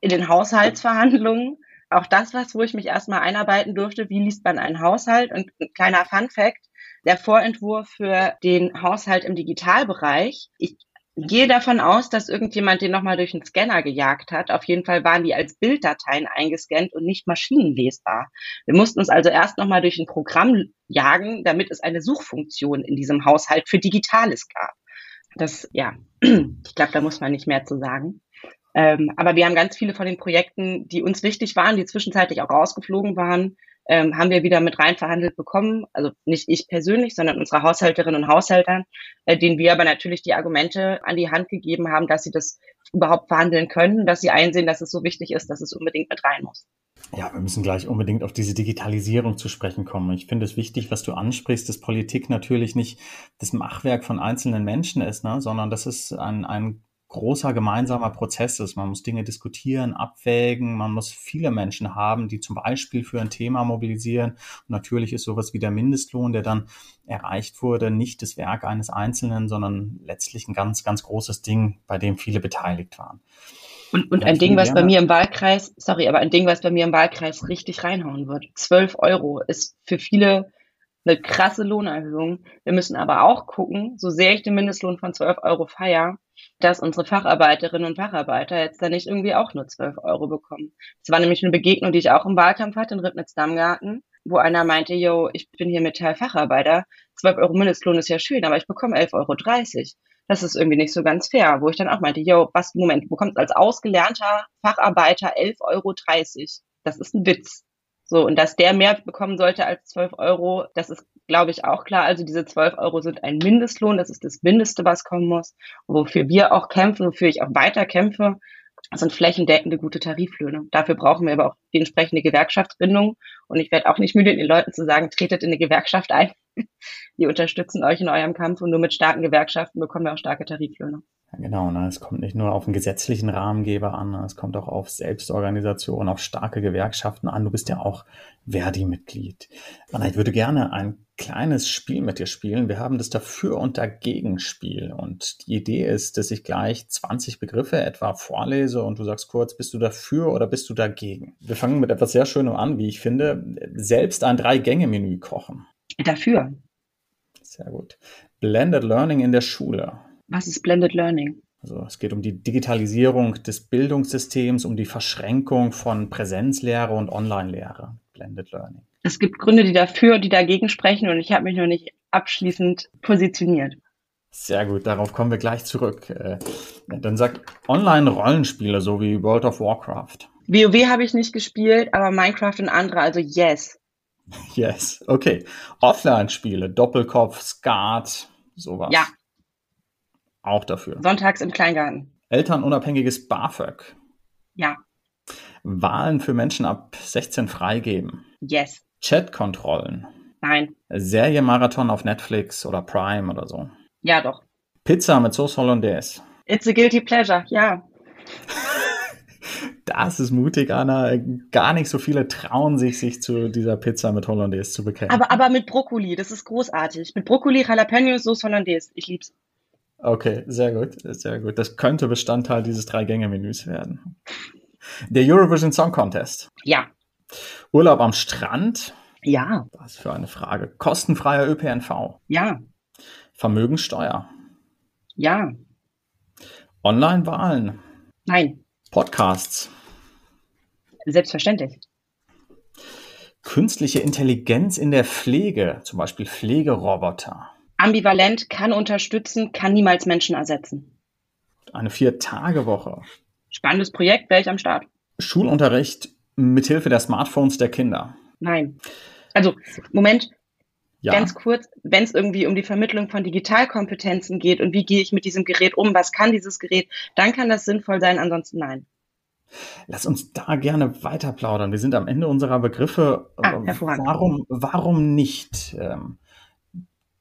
in den Haushaltsverhandlungen auch das was, wo ich mich erstmal einarbeiten durfte, wie liest man einen Haushalt. Und ein kleiner Fun fact, der Vorentwurf für den Haushalt im Digitalbereich, ich gehe davon aus, dass irgendjemand den nochmal durch einen Scanner gejagt hat. Auf jeden Fall waren die als Bilddateien eingescannt und nicht maschinenlesbar. Wir mussten uns also erst nochmal durch ein Programm jagen, damit es eine Suchfunktion in diesem Haushalt für Digitales gab. Das, ja, ich glaube, da muss man nicht mehr zu sagen. Ähm, aber wir haben ganz viele von den Projekten, die uns wichtig waren, die zwischenzeitlich auch rausgeflogen waren, ähm, haben wir wieder mit rein verhandelt bekommen. Also nicht ich persönlich, sondern unsere Haushälterinnen und Haushälter, äh, denen wir aber natürlich die Argumente an die Hand gegeben haben, dass sie das überhaupt verhandeln können, dass sie einsehen, dass es so wichtig ist, dass es unbedingt mit rein muss. Ja, wir müssen gleich unbedingt auf diese Digitalisierung zu sprechen kommen. Ich finde es wichtig, was du ansprichst, dass Politik natürlich nicht das Machwerk von einzelnen Menschen ist, ne, sondern das ist ein, ein großer gemeinsamer Prozess ist. Man muss Dinge diskutieren, abwägen, man muss viele Menschen haben, die zum Beispiel für ein Thema mobilisieren. Und natürlich ist sowas wie der Mindestlohn, der dann erreicht wurde, nicht das Werk eines Einzelnen, sondern letztlich ein ganz, ganz großes Ding, bei dem viele beteiligt waren. Und, und ja, ein Ding, was bei mir im Wahlkreis, sorry, aber ein Ding, was bei mir im Wahlkreis richtig reinhauen wird. 12 Euro ist für viele eine krasse Lohnerhöhung. Wir müssen aber auch gucken, so sehr ich den Mindestlohn von 12 Euro feier, dass unsere Facharbeiterinnen und Facharbeiter jetzt da nicht irgendwie auch nur 12 Euro bekommen. Das war nämlich eine Begegnung, die ich auch im Wahlkampf hatte in Ribnitz-Dammgarten, wo einer meinte, yo, ich bin hier Metall-Facharbeiter, 12 Euro Mindestlohn ist ja schön, aber ich bekomme 11,30 Euro. Das ist irgendwie nicht so ganz fair, wo ich dann auch meinte, yo, was, Moment, du bekommst als ausgelernter Facharbeiter 11,30 Euro. Das ist ein Witz. So, und dass der mehr bekommen sollte als 12 Euro, das ist, glaube ich, auch klar. Also diese 12 Euro sind ein Mindestlohn, das ist das Mindeste, was kommen muss. wofür wir auch kämpfen, wofür ich auch weiter kämpfe, sind flächendeckende gute Tariflöhne. Dafür brauchen wir aber auch die entsprechende Gewerkschaftsbindung. Und ich werde auch nicht müde, den Leuten zu sagen, tretet in eine Gewerkschaft ein. Die unterstützen euch in eurem Kampf und nur mit starken Gewerkschaften bekommen wir auch starke Tariflöhne. Ja, genau, ne? es kommt nicht nur auf einen gesetzlichen Rahmengeber an, ne? es kommt auch auf Selbstorganisation, auf starke Gewerkschaften an. Du bist ja auch Verdi-Mitglied. Anna, ich würde gerne ein kleines Spiel mit dir spielen. Wir haben das Dafür- und Dagegen-Spiel. Und die Idee ist, dass ich gleich 20 Begriffe etwa vorlese und du sagst kurz, bist du dafür oder bist du dagegen? Wir fangen mit etwas sehr Schönem an, wie ich finde. Selbst ein Drei-Gänge-Menü kochen. Dafür. Sehr gut. Blended Learning in der Schule. Was ist Blended Learning? Also es geht um die Digitalisierung des Bildungssystems, um die Verschränkung von Präsenzlehre und Online-Lehre. Blended Learning. Es gibt Gründe, die dafür und die dagegen sprechen und ich habe mich noch nicht abschließend positioniert. Sehr gut, darauf kommen wir gleich zurück. Äh, dann sag Online-Rollenspiele, so wie World of Warcraft. WoW habe ich nicht gespielt, aber Minecraft und andere, also yes. Yes, okay. Offline-Spiele, Doppelkopf, Skat, sowas. Ja, auch dafür. Sonntags im Kleingarten. Elternunabhängiges BAföG. Ja. Wahlen für Menschen ab 16 freigeben. Yes. Chatkontrollen. Nein. Serienmarathon auf Netflix oder Prime oder so. Ja, doch. Pizza mit Sauce Hollandaise. It's a guilty pleasure, ja. Das ist mutig, Anna. Gar nicht so viele trauen sich, sich zu dieser Pizza mit Hollandaise zu bekennen. Aber, aber mit Brokkoli, das ist großartig. Mit Brokkoli, Jalapenos, Sauce Hollandaise. Ich lieb's. Okay, sehr gut, sehr gut. Das könnte Bestandteil dieses Drei-Gänge-Menüs werden. Der Eurovision Song Contest. Ja. Urlaub am Strand. Ja. Was für eine Frage. Kostenfreier ÖPNV. Ja. Vermögenssteuer. Ja. Online-Wahlen. Nein. Podcasts. Selbstverständlich. Künstliche Intelligenz in der Pflege, zum Beispiel Pflegeroboter ambivalent, kann unterstützen, kann niemals Menschen ersetzen. Eine Vier-Tage-Woche. Spannendes Projekt, wäre ich am Start. Schulunterricht mithilfe der Smartphones der Kinder. Nein. Also, Moment. Ja. Ganz kurz, wenn es irgendwie um die Vermittlung von Digitalkompetenzen geht und wie gehe ich mit diesem Gerät um, was kann dieses Gerät, dann kann das sinnvoll sein, ansonsten nein. Lass uns da gerne weiter plaudern. Wir sind am Ende unserer Begriffe. Ah, warum, warum nicht? Ähm,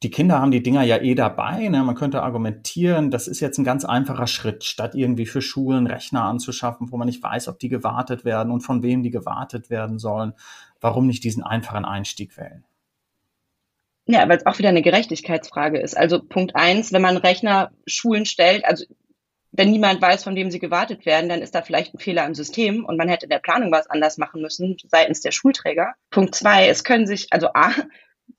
die Kinder haben die Dinger ja eh dabei. Ne? Man könnte argumentieren, das ist jetzt ein ganz einfacher Schritt, statt irgendwie für Schulen Rechner anzuschaffen, wo man nicht weiß, ob die gewartet werden und von wem die gewartet werden sollen. Warum nicht diesen einfachen Einstieg wählen? Ja, weil es auch wieder eine Gerechtigkeitsfrage ist. Also Punkt eins, wenn man Rechner Schulen stellt, also wenn niemand weiß, von wem sie gewartet werden, dann ist da vielleicht ein Fehler im System und man hätte der Planung was anders machen müssen seitens der Schulträger. Punkt zwei, es können sich, also A,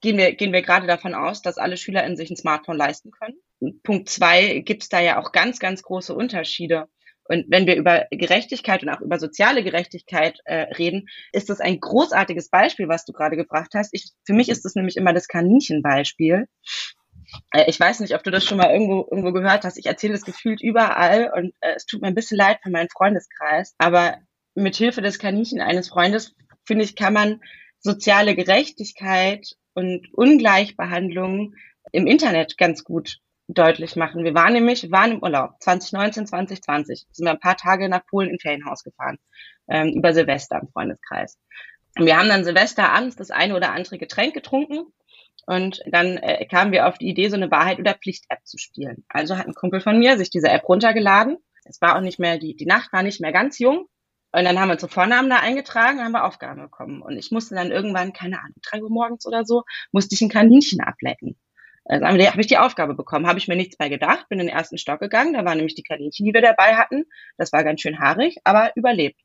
gehen wir, gehen wir gerade davon aus, dass alle SchülerInnen sich ein Smartphone leisten können. Punkt zwei, gibt es da ja auch ganz, ganz große Unterschiede. Und wenn wir über Gerechtigkeit und auch über soziale Gerechtigkeit äh, reden, ist das ein großartiges Beispiel, was du gerade gebracht hast. Ich, für mich ist das nämlich immer das Kaninchenbeispiel. Äh, ich weiß nicht, ob du das schon mal irgendwo, irgendwo gehört hast. Ich erzähle das gefühlt überall und äh, es tut mir ein bisschen leid für meinen Freundeskreis. Aber mit Hilfe des Kaninchen eines Freundes, finde ich, kann man soziale Gerechtigkeit und Ungleichbehandlung im Internet ganz gut deutlich machen. Wir waren nämlich, waren im Urlaub 2019, 2020, sind wir ein paar Tage nach Polen in Ferienhaus gefahren, ähm, über Silvester im Freundeskreis. Und wir haben dann Silvester abends das eine oder andere Getränk getrunken und dann äh, kamen wir auf die Idee, so eine Wahrheit- oder Pflicht-App zu spielen. Also hat ein Kumpel von mir sich diese App runtergeladen. Es war auch nicht mehr, die, die Nacht war nicht mehr ganz jung. Und dann haben wir unsere Vornamen da eingetragen, haben wir Aufgaben bekommen. Und ich musste dann irgendwann, keine Ahnung, drei Uhr morgens oder so, musste ich ein Kaninchen ablecken. Also habe ich die Aufgabe bekommen, habe ich mir nichts bei gedacht, bin in den ersten Stock gegangen, da waren nämlich die Kaninchen, die wir dabei hatten. Das war ganz schön haarig, aber überlebt.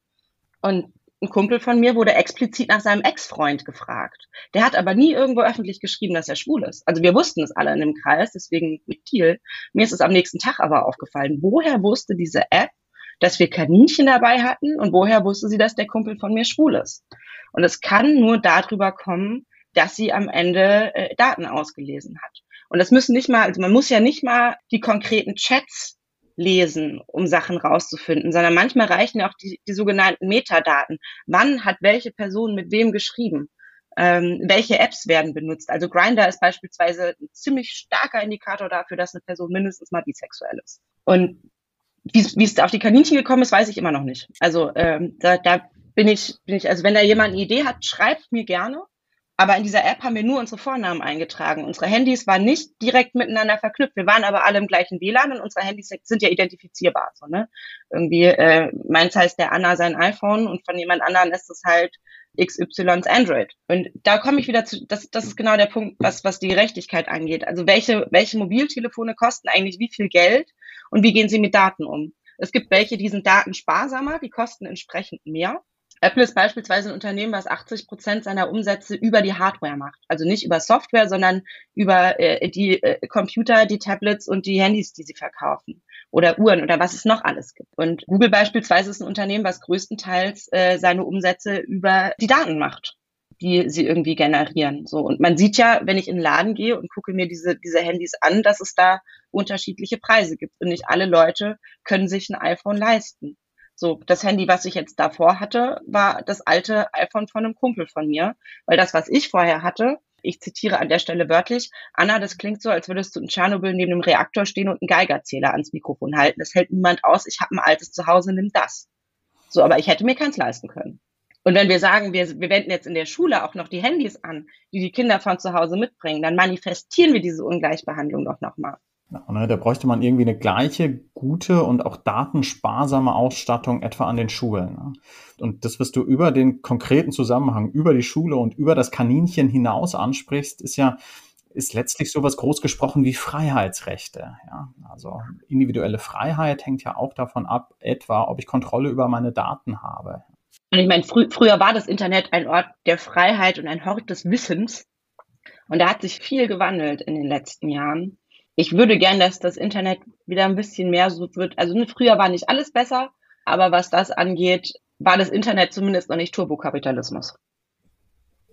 Und ein Kumpel von mir wurde explizit nach seinem Ex-Freund gefragt. Der hat aber nie irgendwo öffentlich geschrieben, dass er schwul ist. Also wir wussten es alle in dem Kreis, deswegen mit Thiel. Mir ist es am nächsten Tag aber aufgefallen. Woher wusste diese App, dass wir Kaninchen dabei hatten und woher wusste sie, dass der Kumpel von mir schwul ist? Und es kann nur darüber kommen, dass sie am Ende äh, Daten ausgelesen hat. Und das müssen nicht mal, also man muss ja nicht mal die konkreten Chats lesen, um Sachen rauszufinden, sondern manchmal reichen ja auch die, die sogenannten Metadaten. Wann hat welche Person mit wem geschrieben? Ähm, welche Apps werden benutzt? Also Grinder ist beispielsweise ein ziemlich starker Indikator dafür, dass eine Person mindestens mal bisexuell ist. Und wie es auf die Kaninchen gekommen ist, weiß ich immer noch nicht. Also ähm, da, da bin ich, bin ich, also wenn da jemand eine Idee hat, schreibt mir gerne. Aber in dieser App haben wir nur unsere Vornamen eingetragen. Unsere Handys waren nicht direkt miteinander verknüpft. Wir waren aber alle im gleichen WLAN und unsere Handys sind ja identifizierbar. So, ne? Irgendwie, äh, meins heißt der Anna sein iPhone und von jemand anderem ist es halt XYs Android. Und da komme ich wieder zu, das, das ist genau der Punkt, was, was die Gerechtigkeit angeht. Also welche, welche Mobiltelefone kosten eigentlich wie viel Geld und wie gehen sie mit Daten um? Es gibt welche, die sind datensparsamer, die kosten entsprechend mehr. Apple ist beispielsweise ein Unternehmen, was 80 Prozent seiner Umsätze über die Hardware macht. Also nicht über Software, sondern über äh, die äh, Computer, die Tablets und die Handys, die sie verkaufen. Oder Uhren oder was es noch alles gibt. Und Google beispielsweise ist ein Unternehmen, was größtenteils äh, seine Umsätze über die Daten macht die sie irgendwie generieren. So und man sieht ja, wenn ich in den Laden gehe und gucke mir diese diese Handys an, dass es da unterschiedliche Preise gibt und nicht alle Leute können sich ein iPhone leisten. So, das Handy, was ich jetzt davor hatte, war das alte iPhone von einem Kumpel von mir, weil das, was ich vorher hatte, ich zitiere an der Stelle wörtlich, Anna, das klingt so, als würdest du in Tschernobyl neben einem Reaktor stehen und einen Geigerzähler ans Mikrofon halten. Das hält niemand aus. Ich habe ein altes Zuhause, nimm das. So, aber ich hätte mir keins leisten können. Und wenn wir sagen, wir, wir wenden jetzt in der Schule auch noch die Handys an, die die Kinder von zu Hause mitbringen, dann manifestieren wir diese Ungleichbehandlung doch nochmal. Ja, ne, da bräuchte man irgendwie eine gleiche gute und auch datensparsame Ausstattung etwa an den Schulen. Ne? Und das, was du über den konkreten Zusammenhang, über die Schule und über das Kaninchen hinaus ansprichst, ist ja ist letztlich sowas groß gesprochen wie Freiheitsrechte. Ja? Also individuelle Freiheit hängt ja auch davon ab, etwa, ob ich Kontrolle über meine Daten habe. Und ich meine, frü früher war das Internet ein Ort der Freiheit und ein Hort des Wissens. Und da hat sich viel gewandelt in den letzten Jahren ich würde gern, dass das Internet wieder ein bisschen mehr so wird. Also ne, früher war nicht alles besser, aber was das angeht, war das Internet zumindest noch nicht Turbokapitalismus.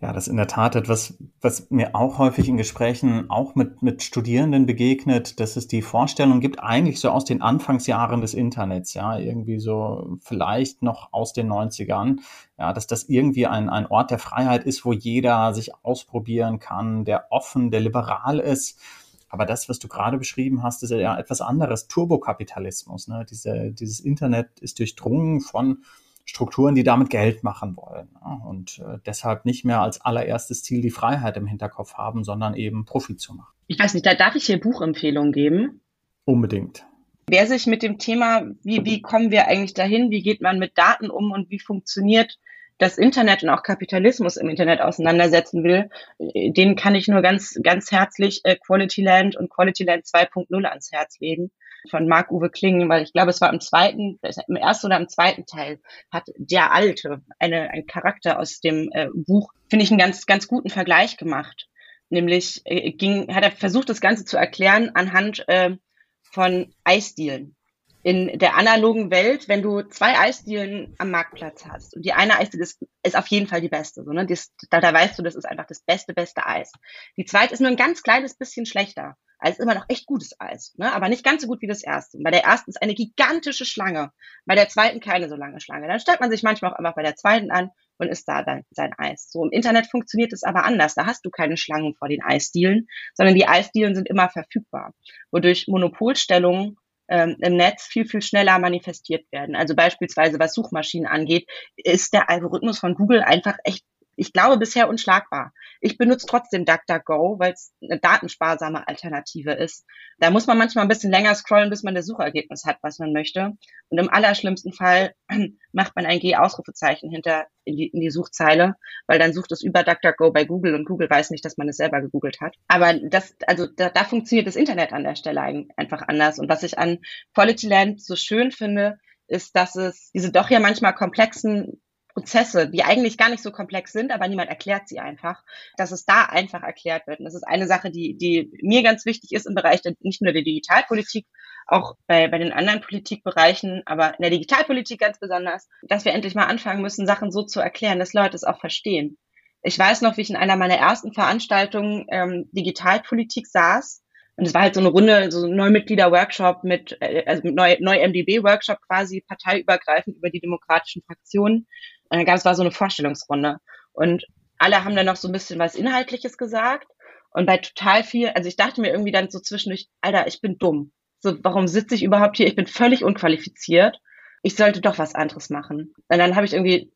Ja, das ist in der Tat etwas, was mir auch häufig in Gesprächen auch mit, mit Studierenden begegnet, dass es die Vorstellung gibt, eigentlich so aus den Anfangsjahren des Internets, ja, irgendwie so vielleicht noch aus den 90ern, ja, dass das irgendwie ein, ein Ort der Freiheit ist, wo jeder sich ausprobieren kann, der offen, der liberal ist. Aber das, was du gerade beschrieben hast, ist ja etwas anderes. Turbokapitalismus. Ne? Diese, dieses Internet ist durchdrungen von Strukturen, die damit Geld machen wollen ja, und äh, deshalb nicht mehr als allererstes Ziel die Freiheit im Hinterkopf haben, sondern eben Profit zu machen. Ich weiß nicht, da darf ich hier Buchempfehlungen geben? Unbedingt. Wer sich mit dem Thema, wie, wie kommen wir eigentlich dahin, wie geht man mit Daten um und wie funktioniert das Internet und auch Kapitalismus im Internet auseinandersetzen will, äh, den kann ich nur ganz, ganz herzlich äh, Quality Land und Quality Land 2.0 ans Herz legen von Marc-Uwe Klingen, weil ich glaube, es war im zweiten, im ersten oder im zweiten Teil hat der Alte eine, ein Charakter aus dem äh, Buch, finde ich, einen ganz, ganz guten Vergleich gemacht. Nämlich äh, ging, hat er versucht, das Ganze zu erklären anhand äh, von Eisdielen in der analogen Welt, wenn du zwei Eisdielen am Marktplatz hast und die eine Eisdiele ist, ist auf jeden Fall die beste, so, ne? Das, da, da weißt du, das ist einfach das beste, beste Eis. Die zweite ist nur ein ganz kleines bisschen schlechter. Also immer noch echt gutes Eis, ne? aber nicht ganz so gut wie das erste. Bei der ersten ist eine gigantische Schlange, bei der zweiten keine so lange Schlange. Dann stellt man sich manchmal auch einfach bei der zweiten an und isst da dann sein Eis. So im Internet funktioniert es aber anders. Da hast du keine Schlangen vor den Eisdielen, sondern die Eisdielen sind immer verfügbar, wodurch Monopolstellungen ähm, im Netz viel, viel schneller manifestiert werden. Also beispielsweise, was Suchmaschinen angeht, ist der Algorithmus von Google einfach echt ich glaube, bisher unschlagbar. Ich benutze trotzdem DuckDuckGo, weil es eine datensparsame Alternative ist. Da muss man manchmal ein bisschen länger scrollen, bis man das Suchergebnis hat, was man möchte. Und im allerschlimmsten Fall macht man ein G-Ausrufezeichen hinter in die, in die Suchzeile, weil dann sucht es über DuckDuckGo bei Google und Google weiß nicht, dass man es selber gegoogelt hat. Aber das, also da, da funktioniert das Internet an der Stelle einfach anders. Und was ich an Quality Land so schön finde, ist, dass es diese doch ja manchmal komplexen Prozesse, die eigentlich gar nicht so komplex sind, aber niemand erklärt sie einfach, dass es da einfach erklärt wird. Und das ist eine Sache, die, die mir ganz wichtig ist im Bereich der, nicht nur der Digitalpolitik, auch bei, bei den anderen Politikbereichen, aber in der Digitalpolitik ganz besonders, dass wir endlich mal anfangen müssen, Sachen so zu erklären, dass Leute es auch verstehen. Ich weiß noch, wie ich in einer meiner ersten Veranstaltungen ähm, Digitalpolitik saß und es war halt so eine Runde, so ein Neumitglieder-Workshop mit, äh, also mit neu, neu MDB-Workshop quasi, parteiübergreifend über die demokratischen Fraktionen. Und dann gab es war so eine Vorstellungsrunde. Und alle haben dann noch so ein bisschen was Inhaltliches gesagt. Und bei total viel, also ich dachte mir irgendwie dann so zwischendurch, Alter, ich bin dumm. So, warum sitze ich überhaupt hier? Ich bin völlig unqualifiziert. Ich sollte doch was anderes machen. Und dann habe ich irgendwie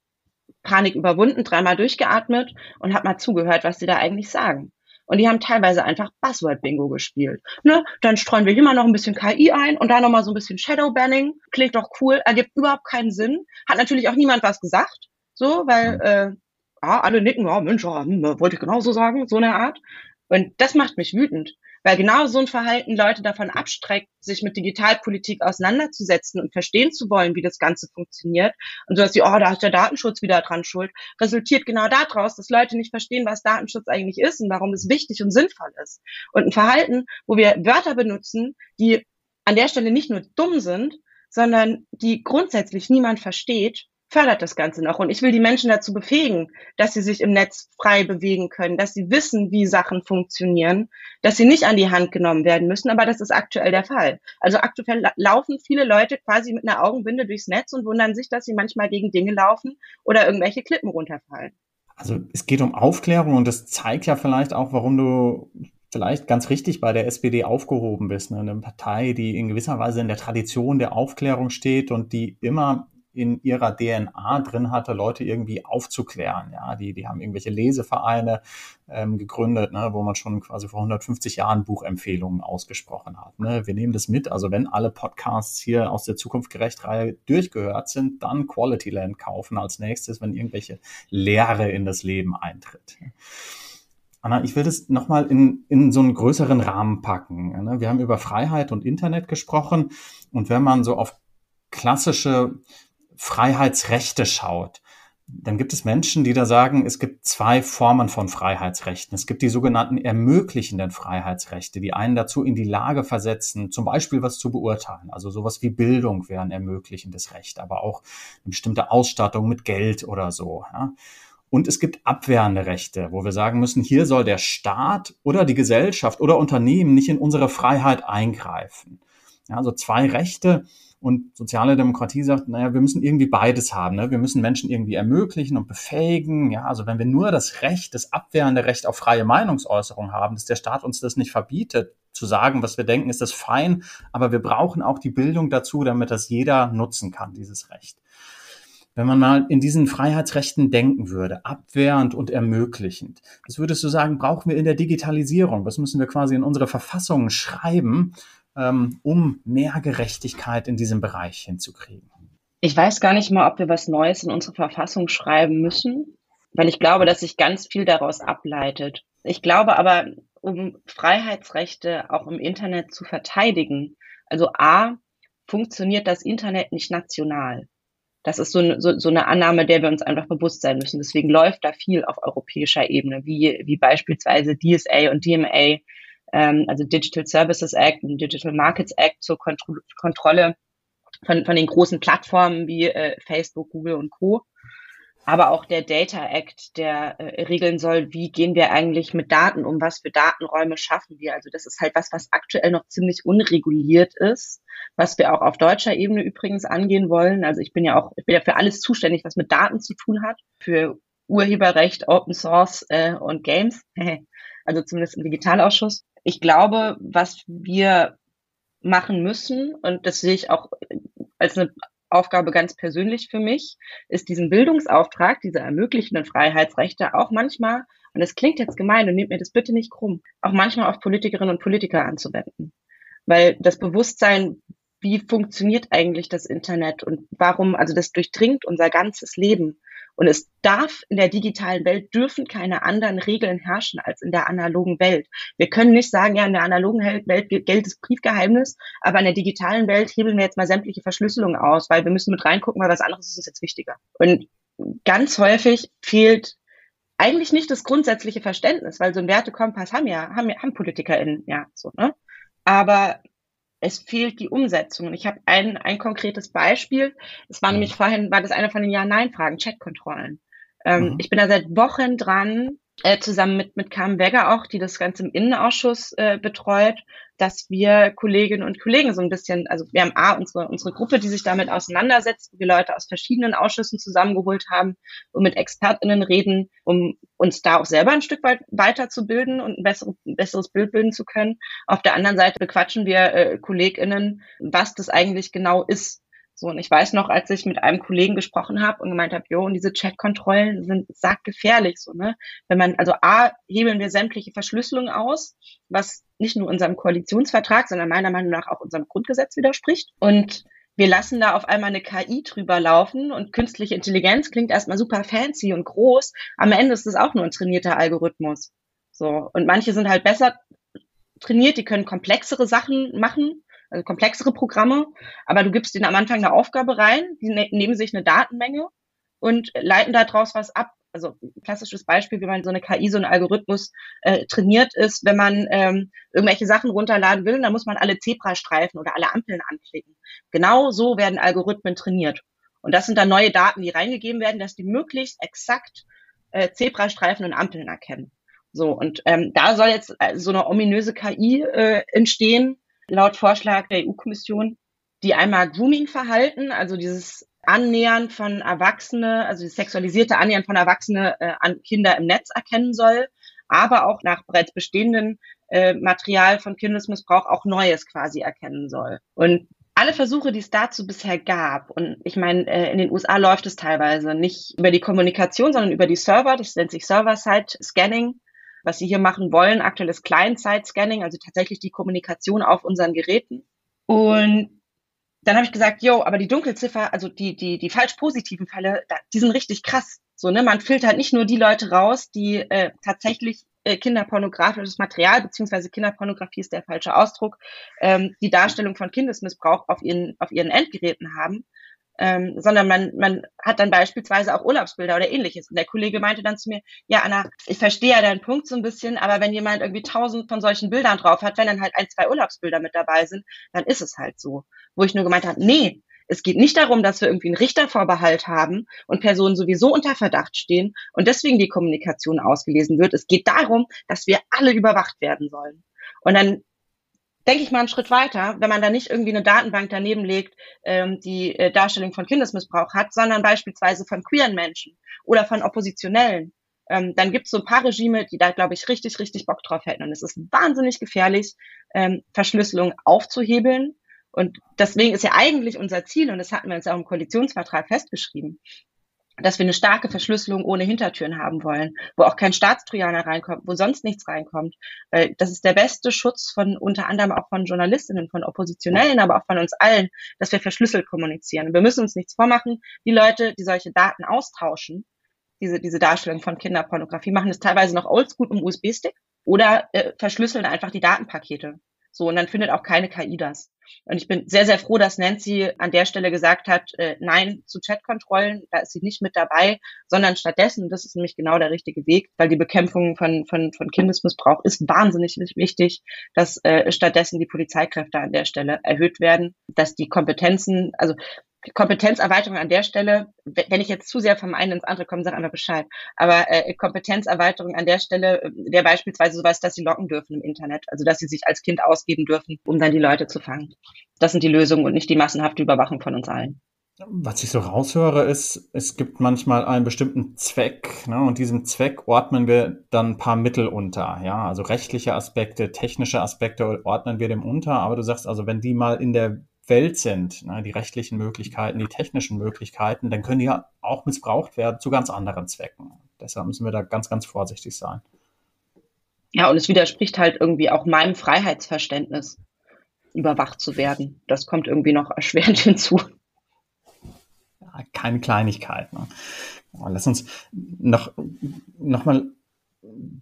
Panik überwunden, dreimal durchgeatmet und habe mal zugehört, was sie da eigentlich sagen. Und die haben teilweise einfach Buzzword-Bingo gespielt. Ne? Dann streuen wir hier mal noch ein bisschen KI ein und da noch mal so ein bisschen Shadow-Banning. Klingt doch cool, ergibt überhaupt keinen Sinn. Hat natürlich auch niemand was gesagt. So, weil äh, ja, alle nicken, ja, Mensch, ja, hm, wollte ich genauso sagen, so eine Art. Und das macht mich wütend, weil genau so ein Verhalten Leute davon abstreckt, sich mit Digitalpolitik auseinanderzusetzen und verstehen zu wollen, wie das Ganze funktioniert. Und so dass sie, oh, da ist der Datenschutz wieder dran schuld, resultiert genau daraus, dass Leute nicht verstehen, was Datenschutz eigentlich ist und warum es wichtig und sinnvoll ist. Und ein Verhalten, wo wir Wörter benutzen, die an der Stelle nicht nur dumm sind, sondern die grundsätzlich niemand versteht fördert das Ganze noch. Und ich will die Menschen dazu befähigen, dass sie sich im Netz frei bewegen können, dass sie wissen, wie Sachen funktionieren, dass sie nicht an die Hand genommen werden müssen. Aber das ist aktuell der Fall. Also aktuell laufen viele Leute quasi mit einer Augenbinde durchs Netz und wundern sich, dass sie manchmal gegen Dinge laufen oder irgendwelche Klippen runterfallen. Also es geht um Aufklärung und das zeigt ja vielleicht auch, warum du vielleicht ganz richtig bei der SPD aufgehoben bist. Ne? Eine Partei, die in gewisser Weise in der Tradition der Aufklärung steht und die immer in ihrer DNA drin hatte, Leute irgendwie aufzuklären. Ja, die, die haben irgendwelche Lesevereine ähm, gegründet, ne, wo man schon quasi vor 150 Jahren Buchempfehlungen ausgesprochen hat. Ne. Wir nehmen das mit. Also wenn alle Podcasts hier aus der Zukunft gerecht Reihe durchgehört sind, dann Quality Land kaufen als nächstes, wenn irgendwelche Lehre in das Leben eintritt. Anna, ich will das nochmal in, in so einen größeren Rahmen packen. Ne. Wir haben über Freiheit und Internet gesprochen. Und wenn man so auf klassische Freiheitsrechte schaut, dann gibt es Menschen, die da sagen, es gibt zwei Formen von Freiheitsrechten. Es gibt die sogenannten ermöglichenden Freiheitsrechte, die einen dazu in die Lage versetzen, zum Beispiel was zu beurteilen. Also sowas wie Bildung wäre ein ermöglichendes Recht, aber auch eine bestimmte Ausstattung mit Geld oder so. Ja. Und es gibt abwehrende Rechte, wo wir sagen müssen, hier soll der Staat oder die Gesellschaft oder Unternehmen nicht in unsere Freiheit eingreifen. Ja, also zwei Rechte, und soziale Demokratie sagt, naja, wir müssen irgendwie beides haben. Ne? Wir müssen Menschen irgendwie ermöglichen und befähigen. Ja, also wenn wir nur das Recht, das abwehrende Recht auf freie Meinungsäußerung haben, dass der Staat uns das nicht verbietet, zu sagen, was wir denken, ist das fein. Aber wir brauchen auch die Bildung dazu, damit das jeder nutzen kann, dieses Recht. Wenn man mal in diesen Freiheitsrechten denken würde, abwehrend und ermöglichend, was würdest du sagen, brauchen wir in der Digitalisierung? Was müssen wir quasi in unsere Verfassungen schreiben, um mehr Gerechtigkeit in diesem Bereich hinzukriegen? Ich weiß gar nicht mal, ob wir was Neues in unsere Verfassung schreiben müssen, weil ich glaube, dass sich ganz viel daraus ableitet. Ich glaube aber, um Freiheitsrechte auch im Internet zu verteidigen, also A, funktioniert das Internet nicht national. Das ist so eine, so, so eine Annahme, der wir uns einfach bewusst sein müssen. Deswegen läuft da viel auf europäischer Ebene, wie, wie beispielsweise DSA und DMA, ähm, also Digital Services Act und Digital Markets Act zur Kontro Kontrolle von, von den großen Plattformen wie äh, Facebook, Google und Co. Aber auch der Data Act, der äh, regeln soll, wie gehen wir eigentlich mit Daten um, was für Datenräume schaffen wir. Also das ist halt was, was aktuell noch ziemlich unreguliert ist, was wir auch auf deutscher Ebene übrigens angehen wollen. Also ich bin ja auch, ich bin ja für alles zuständig, was mit Daten zu tun hat, für Urheberrecht, Open Source äh, und Games, also zumindest im Digitalausschuss ich glaube, was wir machen müssen, und das sehe ich auch als eine Aufgabe ganz persönlich für mich, ist diesen Bildungsauftrag, diese ermöglichenden Freiheitsrechte auch manchmal, und das klingt jetzt gemein und nehmt mir das bitte nicht krumm, auch manchmal auf Politikerinnen und Politiker anzuwenden. Weil das Bewusstsein, wie funktioniert eigentlich das Internet und warum, also das durchdringt unser ganzes Leben. Und es darf in der digitalen Welt dürfen keine anderen Regeln herrschen als in der analogen Welt. Wir können nicht sagen, ja, in der analogen Welt gilt das Briefgeheimnis, aber in der digitalen Welt hebeln wir jetzt mal sämtliche Verschlüsselungen aus, weil wir müssen mit reingucken, weil was anderes ist uns jetzt wichtiger. Und ganz häufig fehlt eigentlich nicht das grundsätzliche Verständnis, weil so ein Wertekompass haben ja, haben, haben PolitikerInnen, ja, so, ne? Aber es fehlt die Umsetzung. Und ich habe ein, ein konkretes Beispiel. Es war nämlich vorhin, war das eine von den Ja-Nein-Fragen, Chatkontrollen. Ähm, mhm. Ich bin da seit Wochen dran, äh, zusammen mit, mit Carmen Wegger auch, die das Ganze im Innenausschuss äh, betreut, dass wir Kolleginnen und Kollegen so ein bisschen, also wir haben A, unsere, unsere Gruppe, die sich damit auseinandersetzt, wo wir Leute aus verschiedenen Ausschüssen zusammengeholt haben und mit ExpertInnen reden, um uns da auch selber ein Stück weit weiterzubilden und ein, bessere, ein besseres Bild bilden zu können. Auf der anderen Seite bequatschen wir äh, KollegInnen, was das eigentlich genau ist, so, und ich weiß noch, als ich mit einem Kollegen gesprochen habe und gemeint habe, jo, und diese Chatkontrollen sind sackgefährlich, so, ne? Wenn man, also A, hebeln wir sämtliche Verschlüsselung aus, was nicht nur unserem Koalitionsvertrag, sondern meiner Meinung nach auch unserem Grundgesetz widerspricht. Und wir lassen da auf einmal eine KI drüber laufen und künstliche Intelligenz klingt erstmal super fancy und groß. Am Ende ist es auch nur ein trainierter Algorithmus. So. Und manche sind halt besser trainiert, die können komplexere Sachen machen also komplexere Programme, aber du gibst denen am Anfang eine Aufgabe rein, die ne nehmen sich eine Datenmenge und leiten daraus was ab. Also klassisches Beispiel, wie man so eine KI, so ein Algorithmus äh, trainiert ist, wenn man ähm, irgendwelche Sachen runterladen will, dann muss man alle Zebrastreifen oder alle Ampeln anklicken. Genau so werden Algorithmen trainiert. Und das sind dann neue Daten, die reingegeben werden, dass die möglichst exakt äh, Zebrastreifen und Ampeln erkennen. So, und ähm, da soll jetzt äh, so eine ominöse KI äh, entstehen, laut Vorschlag der EU-Kommission, die einmal Grooming-Verhalten, also dieses Annähern von Erwachsene, also das sexualisierte Annähern von Erwachsene äh, an Kinder im Netz erkennen soll, aber auch nach bereits bestehenden äh, Material von Kindesmissbrauch auch Neues quasi erkennen soll. Und alle Versuche, die es dazu bisher gab, und ich meine, äh, in den USA läuft es teilweise nicht über die Kommunikation, sondern über die Server, das nennt sich Server-Side-Scanning, was sie hier machen wollen, aktuell ist Client-Side-Scanning, also tatsächlich die Kommunikation auf unseren Geräten. Und dann habe ich gesagt, yo, aber die Dunkelziffer, also die, die, die falsch positiven Fälle, die sind richtig krass. So, ne, man filtert nicht nur die Leute raus, die äh, tatsächlich äh, kinderpornografisches Material, beziehungsweise Kinderpornografie ist der falsche Ausdruck, ähm, die Darstellung von Kindesmissbrauch auf ihren, auf ihren Endgeräten haben, ähm, sondern man, man hat dann beispielsweise auch Urlaubsbilder oder ähnliches. Und der Kollege meinte dann zu mir, ja, Anna, ich verstehe ja deinen Punkt so ein bisschen, aber wenn jemand irgendwie tausend von solchen Bildern drauf hat, wenn dann halt ein, zwei Urlaubsbilder mit dabei sind, dann ist es halt so. Wo ich nur gemeint habe, nee, Es geht nicht darum, dass wir irgendwie einen Richtervorbehalt haben und Personen sowieso unter Verdacht stehen und deswegen die Kommunikation ausgelesen wird. Es geht darum, dass wir alle überwacht werden sollen. Und dann denke ich mal einen Schritt weiter, wenn man da nicht irgendwie eine Datenbank daneben legt, ähm, die äh, Darstellung von Kindesmissbrauch hat, sondern beispielsweise von queeren Menschen oder von Oppositionellen. Ähm, dann gibt es so ein paar Regime, die da, glaube ich, richtig, richtig Bock drauf hätten. Und es ist wahnsinnig gefährlich, ähm, Verschlüsselung aufzuhebeln. Und deswegen ist ja eigentlich unser Ziel, und das hatten wir uns auch im Koalitionsvertrag festgeschrieben, dass wir eine starke Verschlüsselung ohne Hintertüren haben wollen, wo auch kein Staatstrojaner reinkommt, wo sonst nichts reinkommt. Weil das ist der beste Schutz von unter anderem auch von Journalistinnen, von Oppositionellen, aber auch von uns allen, dass wir verschlüsselt kommunizieren. Wir müssen uns nichts vormachen. Die Leute, die solche Daten austauschen, diese, diese Darstellung von Kinderpornografie, machen es teilweise noch oldschool im USB-Stick oder äh, verschlüsseln einfach die Datenpakete. So, und dann findet auch keine KI das. Und ich bin sehr, sehr froh, dass Nancy an der Stelle gesagt hat, äh, nein zu Chatkontrollen, da ist sie nicht mit dabei, sondern stattdessen, das ist nämlich genau der richtige Weg, weil die Bekämpfung von, von, von Kindesmissbrauch ist wahnsinnig wichtig, dass äh, stattdessen die Polizeikräfte an der Stelle erhöht werden, dass die Kompetenzen, also Kompetenzerweiterung an der Stelle, wenn ich jetzt zu sehr vom einen ins andere komme, sag einfach Bescheid. Aber äh, Kompetenzerweiterung an der Stelle äh, wäre beispielsweise sowas, dass sie locken dürfen im Internet, also dass sie sich als Kind ausgeben dürfen, um dann die Leute zu fangen. Das sind die Lösungen und nicht die massenhafte Überwachung von uns allen. Was ich so raushöre, ist, es gibt manchmal einen bestimmten Zweck, ne, und diesem Zweck ordnen wir dann ein paar Mittel unter. Ja, also rechtliche Aspekte, technische Aspekte ordnen wir dem unter. Aber du sagst also, wenn die mal in der Welt sind, ne, die rechtlichen Möglichkeiten, die technischen Möglichkeiten, dann können die ja auch missbraucht werden zu ganz anderen Zwecken. Deshalb müssen wir da ganz, ganz vorsichtig sein. Ja, und es widerspricht halt irgendwie auch meinem Freiheitsverständnis, überwacht zu werden. Das kommt irgendwie noch erschwerend hinzu. Ja, keine Kleinigkeit. Ne? Lass uns noch, noch mal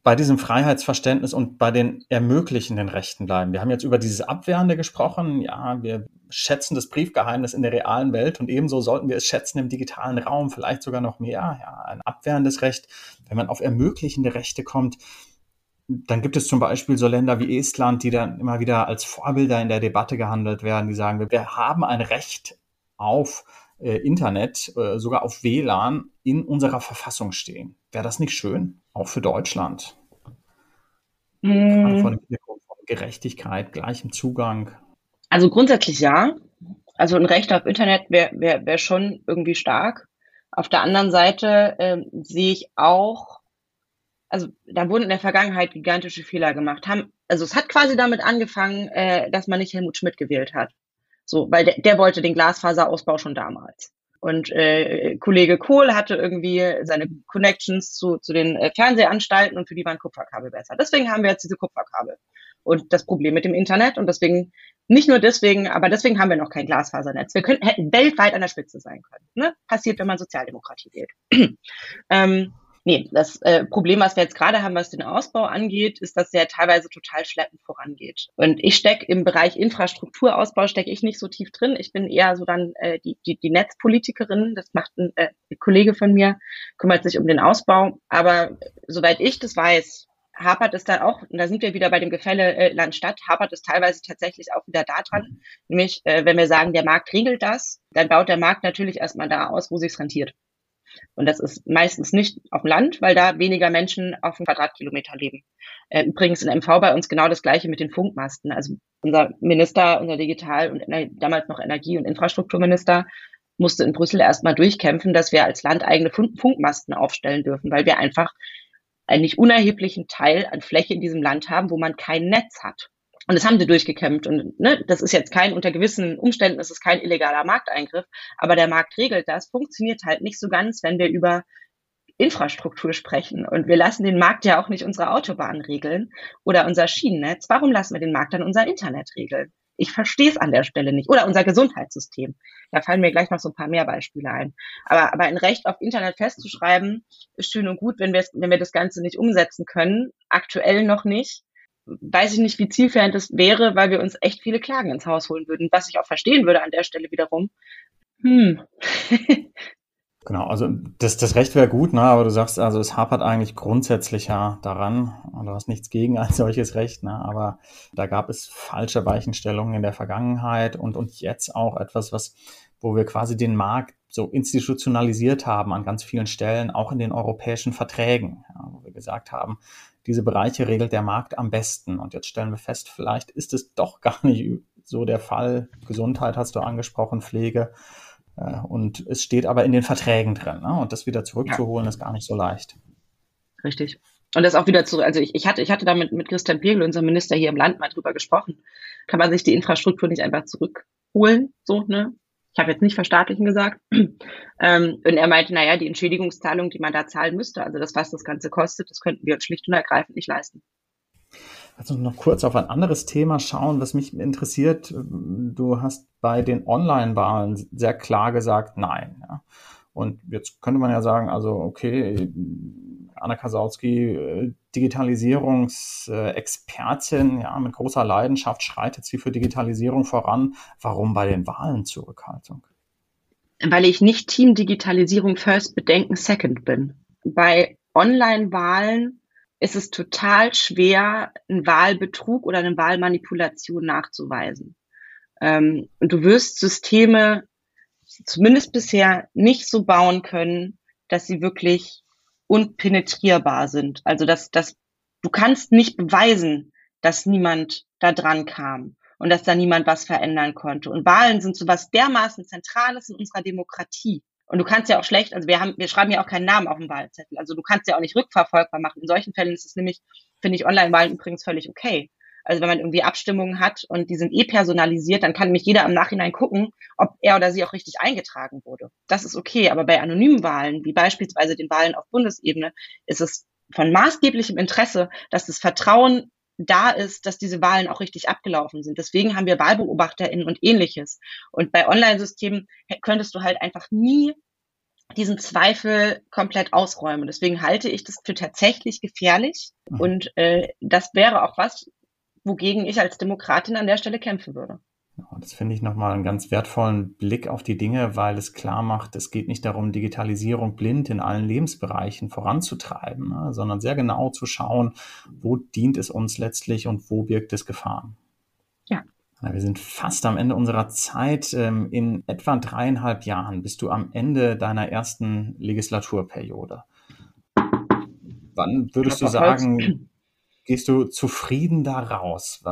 bei diesem Freiheitsverständnis und bei den ermöglichenden Rechten bleiben. Wir haben jetzt über dieses Abwehrende gesprochen. Ja, wir schätzen das Briefgeheimnis in der realen Welt und ebenso sollten wir es schätzen im digitalen Raum, vielleicht sogar noch mehr. Ja, ein abwehrendes Recht. Wenn man auf ermöglichende Rechte kommt, dann gibt es zum Beispiel so Länder wie Estland, die dann immer wieder als Vorbilder in der Debatte gehandelt werden, die sagen, wir haben ein Recht auf äh, Internet, äh, sogar auf WLAN in unserer Verfassung stehen. Wäre das nicht schön? Auch für Deutschland. Mm. Gerade vor dem Hintergrund von Gerechtigkeit, gleichem Zugang. Also grundsätzlich ja. Also ein Recht auf Internet wäre wär, wär schon irgendwie stark. Auf der anderen Seite äh, sehe ich auch, also da wurden in der Vergangenheit gigantische Fehler gemacht. Haben, also es hat quasi damit angefangen, äh, dass man nicht Helmut Schmidt gewählt hat. So, weil der, der wollte den Glasfaserausbau schon damals. Und äh, Kollege Kohl hatte irgendwie seine Connections zu, zu den äh, Fernsehanstalten und für die waren Kupferkabel besser. Deswegen haben wir jetzt diese Kupferkabel und das Problem mit dem Internet und deswegen, nicht nur deswegen, aber deswegen haben wir noch kein Glasfasernetz. Wir könnten, hätten weltweit an der Spitze sein können. Ne? Passiert, wenn man Sozialdemokratie wählt. ähm, Nee, das äh, Problem, was wir jetzt gerade haben, was den Ausbau angeht, ist, dass der teilweise total schleppend vorangeht. Und ich stecke im Bereich Infrastrukturausbau, stecke ich nicht so tief drin. Ich bin eher so dann äh, die, die, die Netzpolitikerin. Das macht ein, äh, Kollege von mir, kümmert sich um den Ausbau. Aber soweit ich das weiß, hapert es dann auch, und da sind wir wieder bei dem Gefälle äh, Land-Stadt, hapert es teilweise tatsächlich auch wieder daran. Nämlich, äh, wenn wir sagen, der Markt regelt das, dann baut der Markt natürlich erstmal da aus, wo sich's rentiert. Und das ist meistens nicht auf dem Land, weil da weniger Menschen auf dem Quadratkilometer leben. Äh, übrigens in MV bei uns genau das Gleiche mit den Funkmasten. Also unser Minister, unser Digital- und damals noch Energie- und Infrastrukturminister musste in Brüssel erstmal durchkämpfen, dass wir als Land eigene Funkmasten aufstellen dürfen, weil wir einfach einen nicht unerheblichen Teil an Fläche in diesem Land haben, wo man kein Netz hat. Und das haben sie durchgekämpft. Und ne, das ist jetzt kein, unter gewissen Umständen ist es kein illegaler Markteingriff, aber der Markt regelt das, funktioniert halt nicht so ganz, wenn wir über Infrastruktur sprechen. Und wir lassen den Markt ja auch nicht unsere Autobahn regeln oder unser Schienennetz. Warum lassen wir den Markt dann unser Internet regeln? Ich verstehe es an der Stelle nicht. Oder unser Gesundheitssystem. Da fallen mir gleich noch so ein paar mehr Beispiele ein. Aber, aber ein Recht auf Internet festzuschreiben, ist schön und gut, wenn wir, wenn wir das Ganze nicht umsetzen können. Aktuell noch nicht weiß ich nicht, wie zielführend das wäre, weil wir uns echt viele Klagen ins Haus holen würden. Was ich auch verstehen würde an der Stelle wiederum. Hm. Genau, also das, das Recht wäre gut, ne? aber du sagst, also es hapert eigentlich grundsätzlich ja daran, und du hast nichts gegen ein solches Recht, ne? aber da gab es falsche Weichenstellungen in der Vergangenheit und, und jetzt auch etwas, was, wo wir quasi den Markt so institutionalisiert haben an ganz vielen Stellen, auch in den europäischen Verträgen, ja, wo wir gesagt haben, diese Bereiche regelt der Markt am besten. Und jetzt stellen wir fest, vielleicht ist es doch gar nicht so der Fall. Gesundheit hast du angesprochen, Pflege äh, und es steht aber in den Verträgen drin. Ne? Und das wieder zurückzuholen, ja. ist gar nicht so leicht. Richtig. Und das auch wieder zurück. Also ich, ich hatte, ich hatte da mit, mit Christian Pirgel, unserem Minister hier im Land, mal drüber gesprochen. Kann man sich die Infrastruktur nicht einfach zurückholen? So, ne? Ich habe jetzt nicht verstaatlichen gesagt. Ähm, und er meinte, naja, die Entschädigungszahlung, die man da zahlen müsste, also das, was das Ganze kostet, das könnten wir uns schlicht und ergreifend nicht leisten. Also noch kurz auf ein anderes Thema schauen, was mich interessiert. Du hast bei den Online-Wahlen sehr klar gesagt, nein. Ja. Und jetzt könnte man ja sagen, also okay, Anna Kasautsky, Digitalisierungsexpertin, ja, mit großer Leidenschaft schreitet sie für Digitalisierung voran. Warum bei den Wahlen Zurückhaltung? Weil ich nicht Team Digitalisierung First Bedenken Second bin. Bei Online-Wahlen ist es total schwer, einen Wahlbetrug oder eine Wahlmanipulation nachzuweisen. Ähm, du wirst Systeme zumindest bisher nicht so bauen können, dass sie wirklich unpenetrierbar sind. Also dass, dass du kannst nicht beweisen, dass niemand da dran kam und dass da niemand was verändern konnte. Und Wahlen sind so was dermaßen Zentrales in unserer Demokratie. Und du kannst ja auch schlecht, also wir haben, wir schreiben ja auch keinen Namen auf dem Wahlzettel. Also du kannst ja auch nicht rückverfolgbar machen. In solchen Fällen ist es nämlich, finde ich, Online-Wahlen übrigens völlig okay. Also wenn man irgendwie Abstimmungen hat und die sind eh personalisiert, dann kann nämlich jeder im Nachhinein gucken, ob er oder sie auch richtig eingetragen wurde. Das ist okay. Aber bei anonymen Wahlen, wie beispielsweise den Wahlen auf Bundesebene, ist es von maßgeblichem Interesse, dass das Vertrauen da ist, dass diese Wahlen auch richtig abgelaufen sind. Deswegen haben wir WahlbeobachterInnen und ähnliches. Und bei Online-Systemen könntest du halt einfach nie diesen Zweifel komplett ausräumen. Deswegen halte ich das für tatsächlich gefährlich. Mhm. Und äh, das wäre auch was, wogegen ich als Demokratin an der Stelle kämpfen würde. Das finde ich nochmal einen ganz wertvollen Blick auf die Dinge, weil es klar macht, es geht nicht darum, Digitalisierung blind in allen Lebensbereichen voranzutreiben, ne, sondern sehr genau zu schauen, wo dient es uns letztlich und wo birgt es Gefahren. Ja. Wir sind fast am Ende unserer Zeit. Ähm, in etwa dreieinhalb Jahren bist du am Ende deiner ersten Legislaturperiode. Wann würdest du sagen, gehst du zufrieden da raus?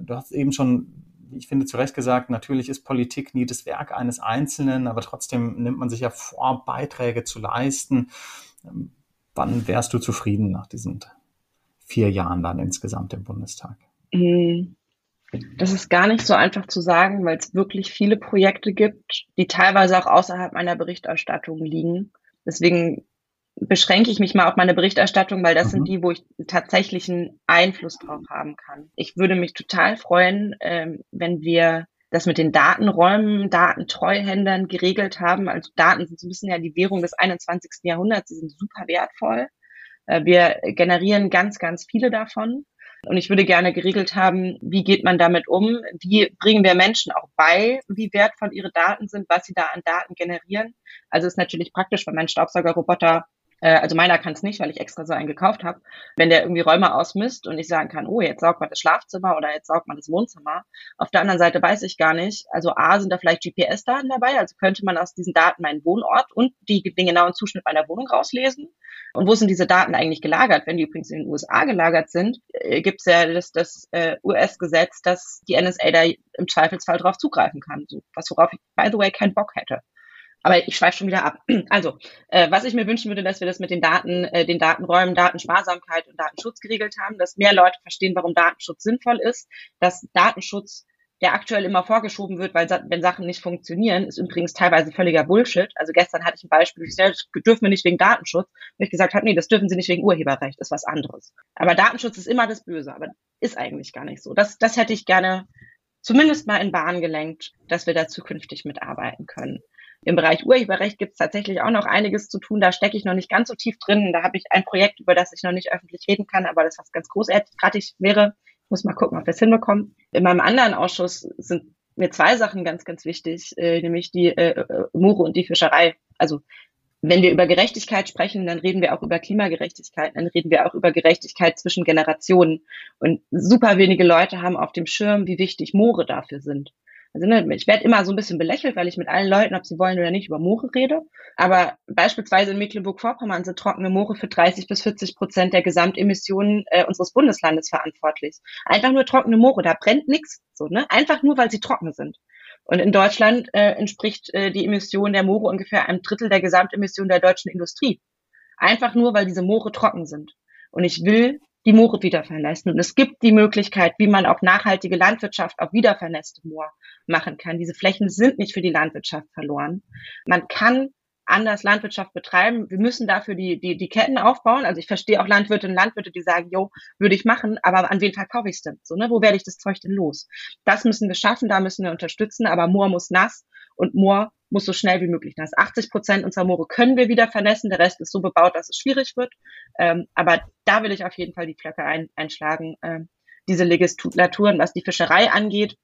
Du hast eben schon ich finde, zu Recht gesagt, natürlich ist Politik nie das Werk eines Einzelnen, aber trotzdem nimmt man sich ja vor, Beiträge zu leisten. Ähm, wann wärst du zufrieden nach diesen vier Jahren dann insgesamt im Bundestag? Hm, das ist gar nicht so einfach zu sagen, weil es wirklich viele Projekte gibt, die teilweise auch außerhalb meiner Berichterstattung liegen. Deswegen beschränke ich mich mal auf meine Berichterstattung, weil das mhm. sind die, wo ich tatsächlichen Einfluss drauf haben kann. Ich würde mich total freuen, ähm, wenn wir das mit den Datenräumen, Datentreuhändern geregelt haben. Also Daten sind so ein bisschen ja die Währung des 21. Jahrhunderts. Sie sind super wertvoll. Äh, wir generieren ganz, ganz viele davon. Und ich würde gerne geregelt haben, wie geht man damit um? Wie bringen wir Menschen auch bei, wie wertvoll ihre Daten sind, was sie da an Daten generieren? Also ist natürlich praktisch, wenn mein Staubsaugerroboter äh, also meiner kann es nicht, weil ich extra so einen gekauft habe. Wenn der irgendwie Räume ausmisst und ich sagen kann, oh, jetzt saugt man das Schlafzimmer oder jetzt saugt man das Wohnzimmer. Auf der anderen Seite weiß ich gar nicht. Also A, sind da vielleicht GPS-Daten dabei, also könnte man aus diesen Daten meinen Wohnort und die, den genauen Zuschnitt meiner Wohnung rauslesen. Und wo sind diese Daten eigentlich gelagert? Wenn die übrigens in den USA gelagert sind, äh, gibt es ja das, das äh, US-Gesetz, dass die NSA da im Zweifelsfall drauf zugreifen kann. So, was worauf ich, by the way, keinen Bock hätte. Aber ich schweife schon wieder ab. Also, äh, was ich mir wünschen würde, dass wir das mit den Daten, äh, den Datenräumen, Datensparsamkeit und Datenschutz geregelt haben, dass mehr Leute verstehen, warum Datenschutz sinnvoll ist, dass Datenschutz der aktuell immer vorgeschoben wird, weil wenn Sachen nicht funktionieren, ist übrigens teilweise völliger Bullshit. Also gestern hatte ich ein Beispiel, ich gesagt, dürfen wir nicht wegen Datenschutz, wo ich gesagt habe, nee, das dürfen sie nicht wegen Urheberrecht, ist was anderes. Aber Datenschutz ist immer das Böse, aber ist eigentlich gar nicht so. Das, das hätte ich gerne zumindest mal in Bahn gelenkt, dass wir da zukünftig mitarbeiten können. Im Bereich Urheberrecht gibt es tatsächlich auch noch einiges zu tun. Da stecke ich noch nicht ganz so tief drin. Da habe ich ein Projekt, über das ich noch nicht öffentlich reden kann, aber das was ganz großartig wäre. Ich muss mal gucken, ob wir es hinbekommen. In meinem anderen Ausschuss sind mir zwei Sachen ganz, ganz wichtig, äh, nämlich die äh, äh Moore und die Fischerei. Also wenn wir über Gerechtigkeit sprechen, dann reden wir auch über Klimagerechtigkeit, dann reden wir auch über Gerechtigkeit zwischen Generationen. Und super wenige Leute haben auf dem Schirm, wie wichtig Moore dafür sind. Also ne, ich werde immer so ein bisschen belächelt, weil ich mit allen Leuten, ob sie wollen oder nicht, über Moore rede. Aber beispielsweise in Mecklenburg-Vorpommern sind trockene Moore für 30 bis 40 Prozent der Gesamtemissionen äh, unseres Bundeslandes verantwortlich. Einfach nur trockene Moore, da brennt nichts. So, ne? Einfach nur, weil sie trocken sind. Und in Deutschland äh, entspricht äh, die Emission der Moore ungefähr einem Drittel der Gesamtemission der deutschen Industrie. Einfach nur, weil diese Moore trocken sind. Und ich will die Moore wiedervernässen. Und es gibt die Möglichkeit, wie man auch nachhaltige Landwirtschaft auf wiedervernässte Moor machen kann. Diese Flächen sind nicht für die Landwirtschaft verloren. Man kann anders Landwirtschaft betreiben. Wir müssen dafür die, die, die Ketten aufbauen. Also ich verstehe auch Landwirte und Landwirte, die sagen, jo, würde ich machen, aber an wen verkaufe ich es denn? So, ne? Wo werde ich das Zeug denn los? Das müssen wir schaffen, da müssen wir unterstützen, aber Moor muss nass und Moor muss so schnell wie möglich nass. 80 Prozent unserer Moore können wir wieder vernässen, der Rest ist so bebaut, dass es schwierig wird. Ähm, aber da will ich auf jeden Fall die Glocke ein, einschlagen. Ähm, diese Legislaturen, was die Fischerei angeht,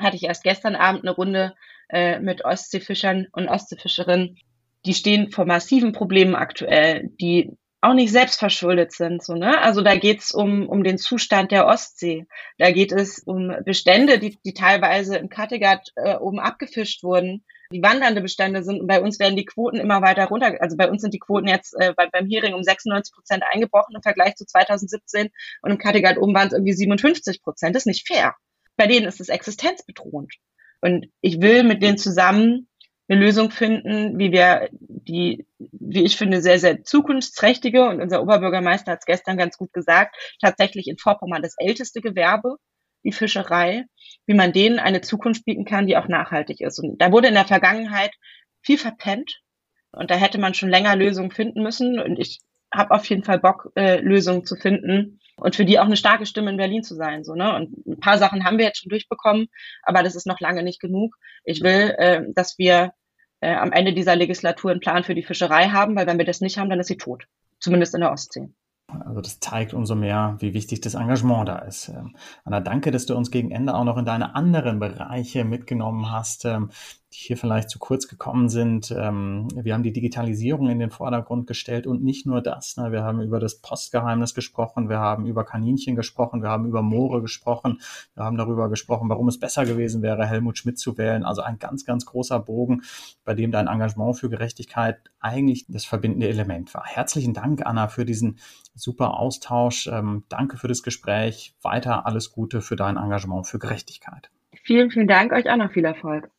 hatte ich erst gestern Abend eine Runde äh, mit Ostseefischern und Ostseefischerinnen die stehen vor massiven Problemen aktuell, die auch nicht selbst verschuldet sind. So, ne? Also da geht es um, um den Zustand der Ostsee. Da geht es um Bestände, die, die teilweise im Kattegat äh, oben abgefischt wurden, die wandernde Bestände sind. Und bei uns werden die Quoten immer weiter runter. Also bei uns sind die Quoten jetzt äh, bei, beim Hering um 96 Prozent eingebrochen im Vergleich zu 2017. Und im Kattegat oben waren es irgendwie 57 Prozent. Das ist nicht fair. Bei denen ist es existenzbedrohend. Und ich will mit denen zusammen eine Lösung finden, wie wir die, wie ich finde, sehr, sehr zukunftsträchtige, und unser Oberbürgermeister hat es gestern ganz gut gesagt, tatsächlich in Vorpommern das älteste Gewerbe, die Fischerei, wie man denen eine Zukunft bieten kann, die auch nachhaltig ist. Und da wurde in der Vergangenheit viel verpennt und da hätte man schon länger Lösungen finden müssen. Und ich habe auf jeden Fall Bock, äh, Lösungen zu finden und für die auch eine starke Stimme in Berlin zu sein. So, ne? Und ein paar Sachen haben wir jetzt schon durchbekommen, aber das ist noch lange nicht genug. Ich will, äh, dass wir äh, am Ende dieser Legislatur einen Plan für die Fischerei haben, weil wenn wir das nicht haben, dann ist sie tot. Zumindest in der Ostsee. Also das zeigt umso mehr, wie wichtig das Engagement da ist. Ähm, Anna, danke, dass du uns gegen Ende auch noch in deine anderen Bereiche mitgenommen hast. Die hier vielleicht zu kurz gekommen sind. Ähm, wir haben die Digitalisierung in den Vordergrund gestellt und nicht nur das. Ne? Wir haben über das Postgeheimnis gesprochen, wir haben über Kaninchen gesprochen, wir haben über Moore gesprochen, wir haben darüber gesprochen, warum es besser gewesen wäre, Helmut Schmidt zu wählen. Also ein ganz, ganz großer Bogen, bei dem dein Engagement für Gerechtigkeit eigentlich das verbindende Element war. Herzlichen Dank, Anna, für diesen super Austausch. Ähm, danke für das Gespräch. Weiter alles Gute für dein Engagement für Gerechtigkeit. Vielen, vielen Dank. Euch auch noch viel Erfolg.